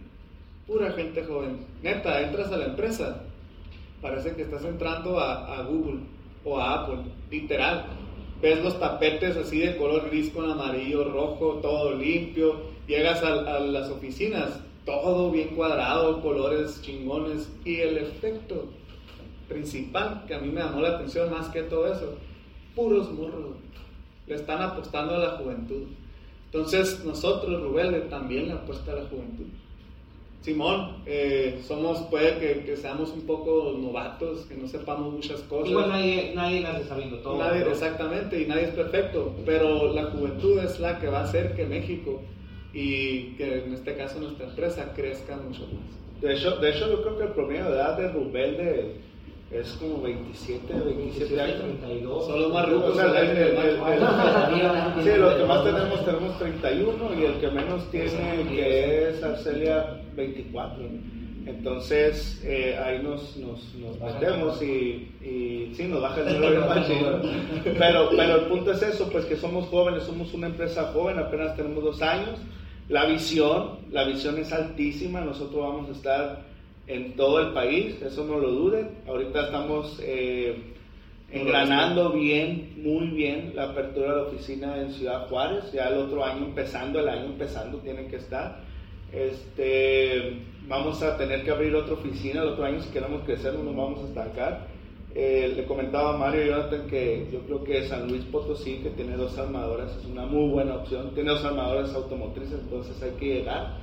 pura gente joven. Neta, entras a la empresa, parece que estás entrando a Google o a Apple, literal. Ves los tapetes así de color gris con amarillo, rojo, todo limpio, llegas a, las oficinas, todo bien cuadrado, colores chingones, y el efecto principal que a mí me llamó la atención más que todo eso, puros morros, le están apostando a la juventud. Entonces nosotros, Rubén, también le apuesta a la juventud. Simón, eh, somos, puede que, que, seamos un poco novatos, que no sepamos muchas cosas. Igual nadie, nadie nace sabiendo todo. Nadie, exactamente, y nadie es perfecto, pero la juventud es la que va a hacer que México y que en este caso nuestra empresa crezca mucho más. De hecho, de hecho yo creo que el promedio de edad de Rubén de, es como 27, 27 años. 32. Son los más ricos. O sea, el- el- el- el- sí, los que más tenemos tenemos 31 y el que menos tiene, que es Arcelia, 24. Entonces, eh, ahí nos, nos, nos metemos y, y sí, nos baja el número. Pero, pero el punto es eso, pues que somos jóvenes, somos una empresa joven, apenas tenemos dos años. La visión, la visión es altísima, nosotros vamos a estar en todo el país, eso no lo duden. Ahorita estamos eh, engranando bien, muy bien la apertura de la oficina en Ciudad Juárez, ya el otro año empezando, el año empezando tiene que estar. Este, vamos a tener que abrir otra oficina el otro año si queremos crecer, no nos vamos a estancar. Eh, le comentaba a Mario Jonathan que yo creo que San Luis Potosí, que tiene dos armadoras, es una muy buena opción. Tiene dos armadoras automotrices, entonces hay que llegar.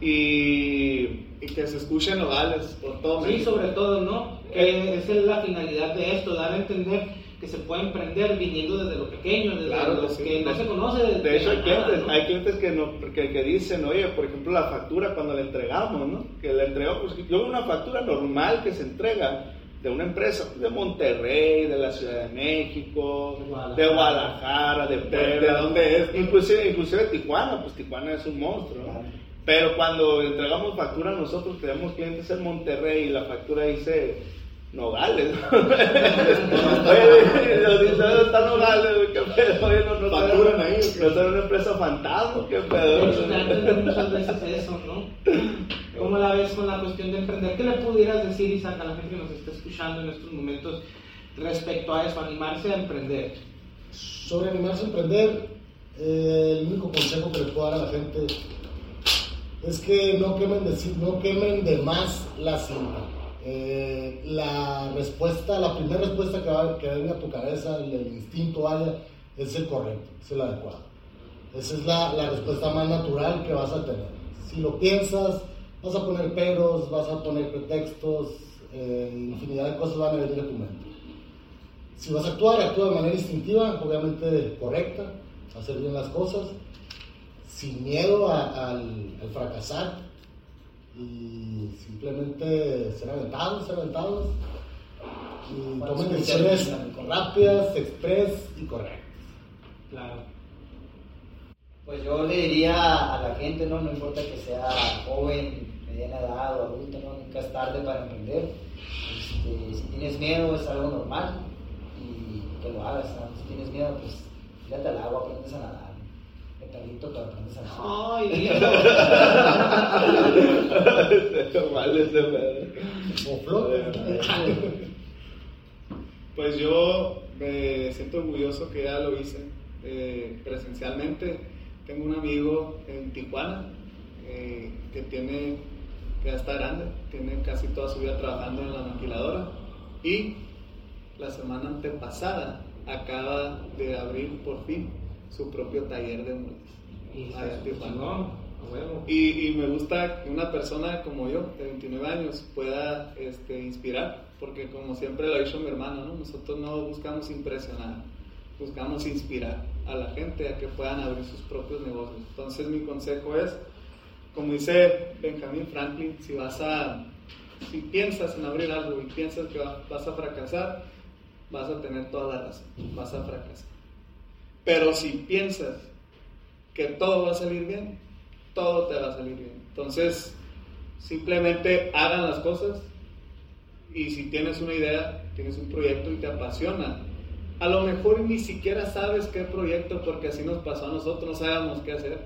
Y, Y que se escuchen Nogales por todo Sí, México. sobre todo, ¿no? Que esa es la finalidad de esto, dar a entender que se puede emprender viniendo desde lo pequeño, desde Claro lo que sí. que no se conoce. desde De hecho, hay nada, clientes, ¿no? hay clientes que, no, que, que dicen, oye, por ejemplo, la factura cuando la entregamos, ¿no? Que la entregamos, pues, yo veo una factura normal que se entrega de una empresa de Monterrey, de la Ciudad de México, Guadalajara. de Guadalajara, de Puebla. de dónde es? Inclusive, inclusive Tijuana, pues Tijuana es un monstruo, ¿no? Pero cuando entregamos factura nosotros tenemos clientes en Monterrey y la factura dice Nogales. Oye, nos dice, ¿dónde está Nogales? ¿Qué pedo? Oye, no, no Facturan ahí. ¿No será una empresa fantasma? ¿Qué pedo? muchas veces eso, ¿no? ¿Cómo la ves con la cuestión de emprender? ¿Qué le pudieras decir, Isaac, a la gente que nos está escuchando en estos momentos respecto a eso, animarse a emprender? Sobre animarse a emprender, eh, el único consejo que le puedo dar a la gente es que no quemen de, no quemen de más la cinta. Eh, la respuesta, la primera respuesta que, va- que venga a tu cabeza, el, el instinto vaya, es el correcto, es el adecuado. Esa es la, la respuesta más natural que vas a tener. Si lo piensas, vas a poner peros, vas a poner pretextos, eh, infinidad de cosas van a venir a tu mente. Si vas a actuar, actúa de manera instintiva, obviamente correcta, hacer bien las cosas, sin miedo a- al, al fracasar y simplemente ser aventados, ser aventados y tomen decisiones rápidas, express y correctas. Claro. Pues yo le diría a la gente, ¿no? No importa que sea joven, mediana edad o adulto, ¿no? Nunca es tarde para emprender. Este, si tienes miedo es algo normal y que lo hagas, ¿no? Si tienes miedo, pues tírate al agua, aprendes a nadar. Perrito, pero aprendes a. Ay, lindo. Vale, ese pedo. O. Pues yo me siento orgulloso que ya lo hice eh, presencialmente. Tengo un amigo en Tijuana eh, que tiene, que ya está grande, tiene casi toda su vida trabajando en la maquiladora y la semana antepasada acaba de abrir por fin su propio taller de muebles. Y me gusta que una persona como yo, de 29 años, pueda este, inspirar, porque como siempre lo ha dicho mi hermano, ¿no? nosotros no buscamos impresionar, buscamos inspirar a la gente a que puedan abrir sus propios negocios. Entonces mi consejo es, como dice Benjamin Franklin, si vas a, si piensas en abrir algo y piensas que va- vas a fracasar, vas a tener toda la razón, vas a fracasar. Pero si piensas que todo va a salir bien, todo te va a salir bien. Entonces, simplemente hagan las cosas y si tienes una idea, tienes un proyecto y te apasiona, a lo mejor ni siquiera sabes qué proyecto, porque así nos pasó a nosotros, no sabíamos qué hacer.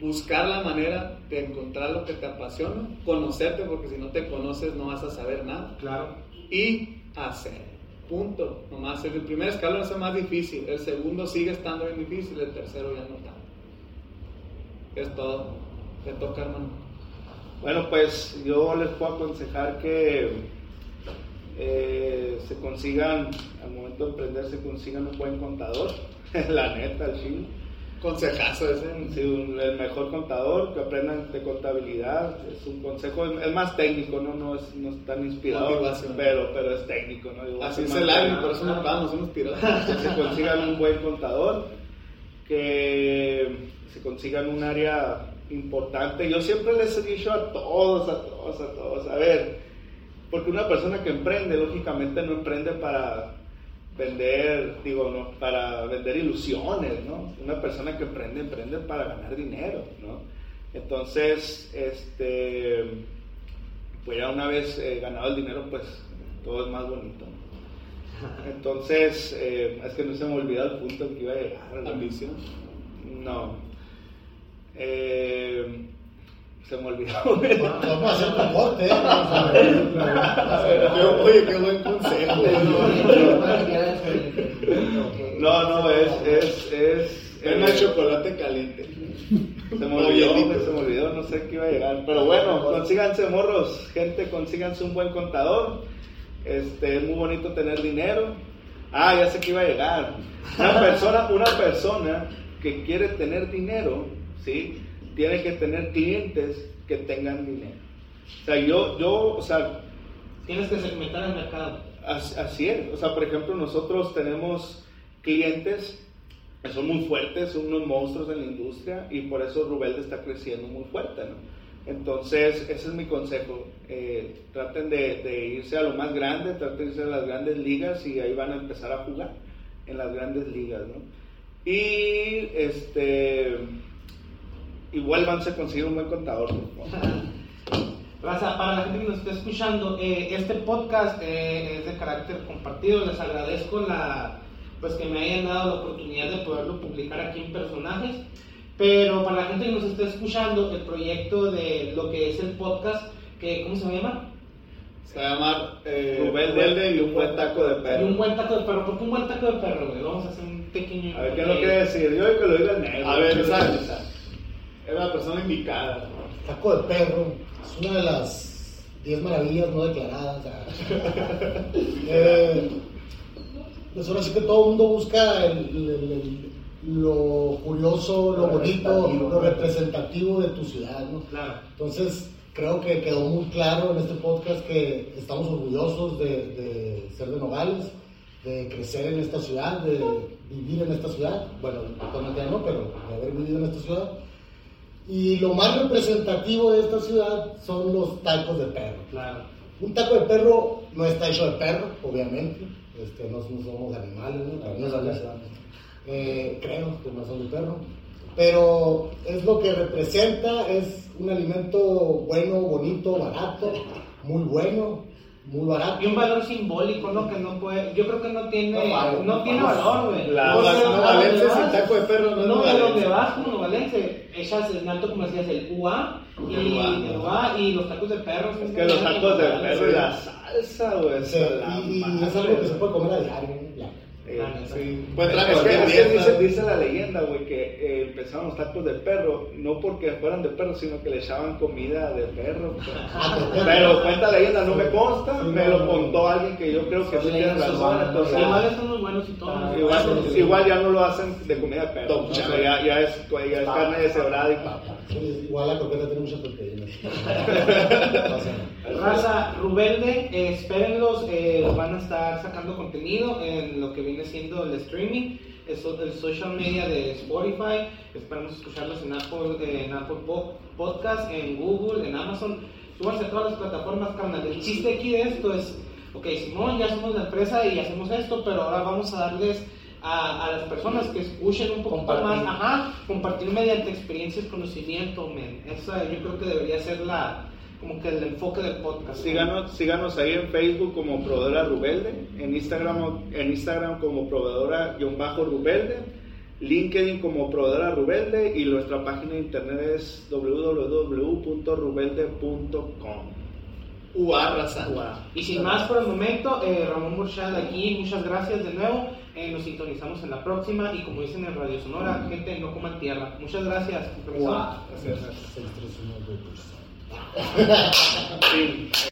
Buscar la manera de encontrar lo que te apasiona, conocerte, porque si no te conoces no vas a saber nada, Claro. y hacer. Punto. Nomás el primer escalón es el más difícil. El segundo sigue estando bien difícil. El tercero ya no tanto. Es todo. Te toca, hermano. Bueno, pues yo les puedo aconsejar que eh, se consigan, al momento de emprender, se consigan un buen contador. La neta, el chile. Consejazo un- el mejor contador, que aprendan de contabilidad. Es un consejo, es es más técnico, no, no, es, no es tan inspirador, pero, pero es técnico. ¿no? Digo, Así es el año, por eso nos vamos, que se consigan un buen contador, que se consigan un área importante. Yo siempre les he dicho a todos, a todos, a todos, a ver, porque una persona que emprende, lógicamente no emprende para vender, digo, no, para vender ilusiones, ¿no? Una persona que emprende, emprende para ganar dinero, ¿no? Entonces, este, pues ya una vez eh, ganado el dinero, pues todo es más bonito. ¿no? Entonces, eh, es que no se me olvidó el punto que iba a llegar. ¿no? Ambición. No. Eh, se me olvidó. Vamos a hacer un corte, ¿eh? Oye, qué buen consejo. No, no, es, es, es. Al chocolate caliente. Se me olvidó, se me olvidó, no sé qué iba a llegar. Pero bueno, consíganse morros, gente, consíganse un buen contador. Este, es muy bonito tener dinero. Ah, ya sé que iba a llegar. Una persona, una persona que quiere tener dinero, ¿sí? Tiene que tener clientes que tengan dinero. O sea, yo, yo, o sea, Tienes que segmentar el mercado. As- Así es. O sea, por ejemplo, nosotros tenemos clientes que son muy fuertes, son unos monstruos en la industria y por eso Rubelde está creciendo muy fuerte, ¿no? Entonces, ese es mi consejo. Eh, traten de, de irse a lo más grande, traten de irse a las grandes ligas y ahí van a empezar a jugar en las grandes ligas, ¿no? Y este. Y vuélvanse a conseguir un buen contador. por favor. Raza, para la gente que nos está escuchando, eh, este podcast eh, es de carácter compartido. Les agradezco la, pues que me hayan dado la oportunidad de poderlo publicar aquí en personajes. Pero para la gente que nos está escuchando, el proyecto de lo que es el podcast, que, ¿cómo se llama? Se va a llamar eh, Rubelde y un buen taco de Y perro. un buen taco de perro. ¿Por qué un buen taco de perro, güey? Vamos a hacer un pequeño. A ver, ¿qué es lo quiere decir? Yo que lo diga el negro. A ver, ¿Qué Es la persona indicada. Taco de perro es una de las 10 maravillas no declaradas. Eh, pues ahora sí que todo el mundo busca el- el- el- lo curioso, lo bonito, lo representativo de tu ciudad, ¿no? Claro. Entonces, creo que quedó muy claro en este podcast que estamos orgullosos de, de ser de Nogales, de crecer en esta ciudad, de vivir en esta ciudad. Bueno, actualmente ya no, pero de haber vivido en esta ciudad. Y lo más representativo de esta ciudad son los tacos de perro. Claro. Un taco de perro no está hecho de perro, obviamente. Este, no, no somos animales, ¿no? También somos- eh, creo que no son de perro. Pero es lo que representa, es un alimento bueno, bonito, barato, muy bueno, muy barato. Y un valor simbólico, ¿no? Que no puede. Yo creo que no tiene. No vale, no no tiene vale. valor, güey. La- No la- sé, no a vale, dónde ese vas. taco de perro no es No, a novalense. donde vas como novalense, echas en alto, como decías, el UA y El UA. el UA y los tacos de perro. Es que los tacos de perro y la salsa, güey. Sí, y, y es algo que se puede comer a diario. Eh, Sí. Pues es que, es que dice, dice la leyenda, güey, que eh, empezaron los tacos de perro, no porque fueran de perro, sino que le echaban comida de perro. pues. Ah. Pero cuenta la leyenda, no me consta, Sí, me no, lo no. contó alguien que yo creo que sí tiene razón. Igual son muy buenos y todo. Ah, igual, sí, sí. igual ya no lo hacen de comida de perro, Top ¿no? O chef. sea, ya, ya es, ya es carne deshebrada y papa. Igual la croqueta tiene mucha proteína. Pasa nada. Raza, Rubelde, eh, espérenlos, eh, van a estar sacando contenido en lo que viene siendo el streaming, el, el social media de Spotify, esperamos escucharlos en Apple, eh, en Apple Po- Podcast, en Google, en Amazon, súbanse a todas las plataformas, carnal. El chiste aquí de esto es, ok, Simón, ya somos la empresa y hacemos esto, pero ahora vamos a darles a, a las personas que escuchen un poquito Compartir. más, ajá, compartir mediante experiencias, conocimiento, men. Esa yo creo que debería ser la, como que el enfoque del podcast. Síganos, síganos ahí en Facebook como proveedora Rubelde, en Instagram, en Instagram como proveedora-rubelde, LinkedIn como proveedora Rubelde y nuestra página de internet es www.rubelde.com. UA raza. Y sin más por el momento, eh, Ramón Burchard aquí, muchas gracias de nuevo. Eh, nos sintonizamos en la próxima y como dicen en Radio Sonora, gente, no coman tierra. Muchas gracias.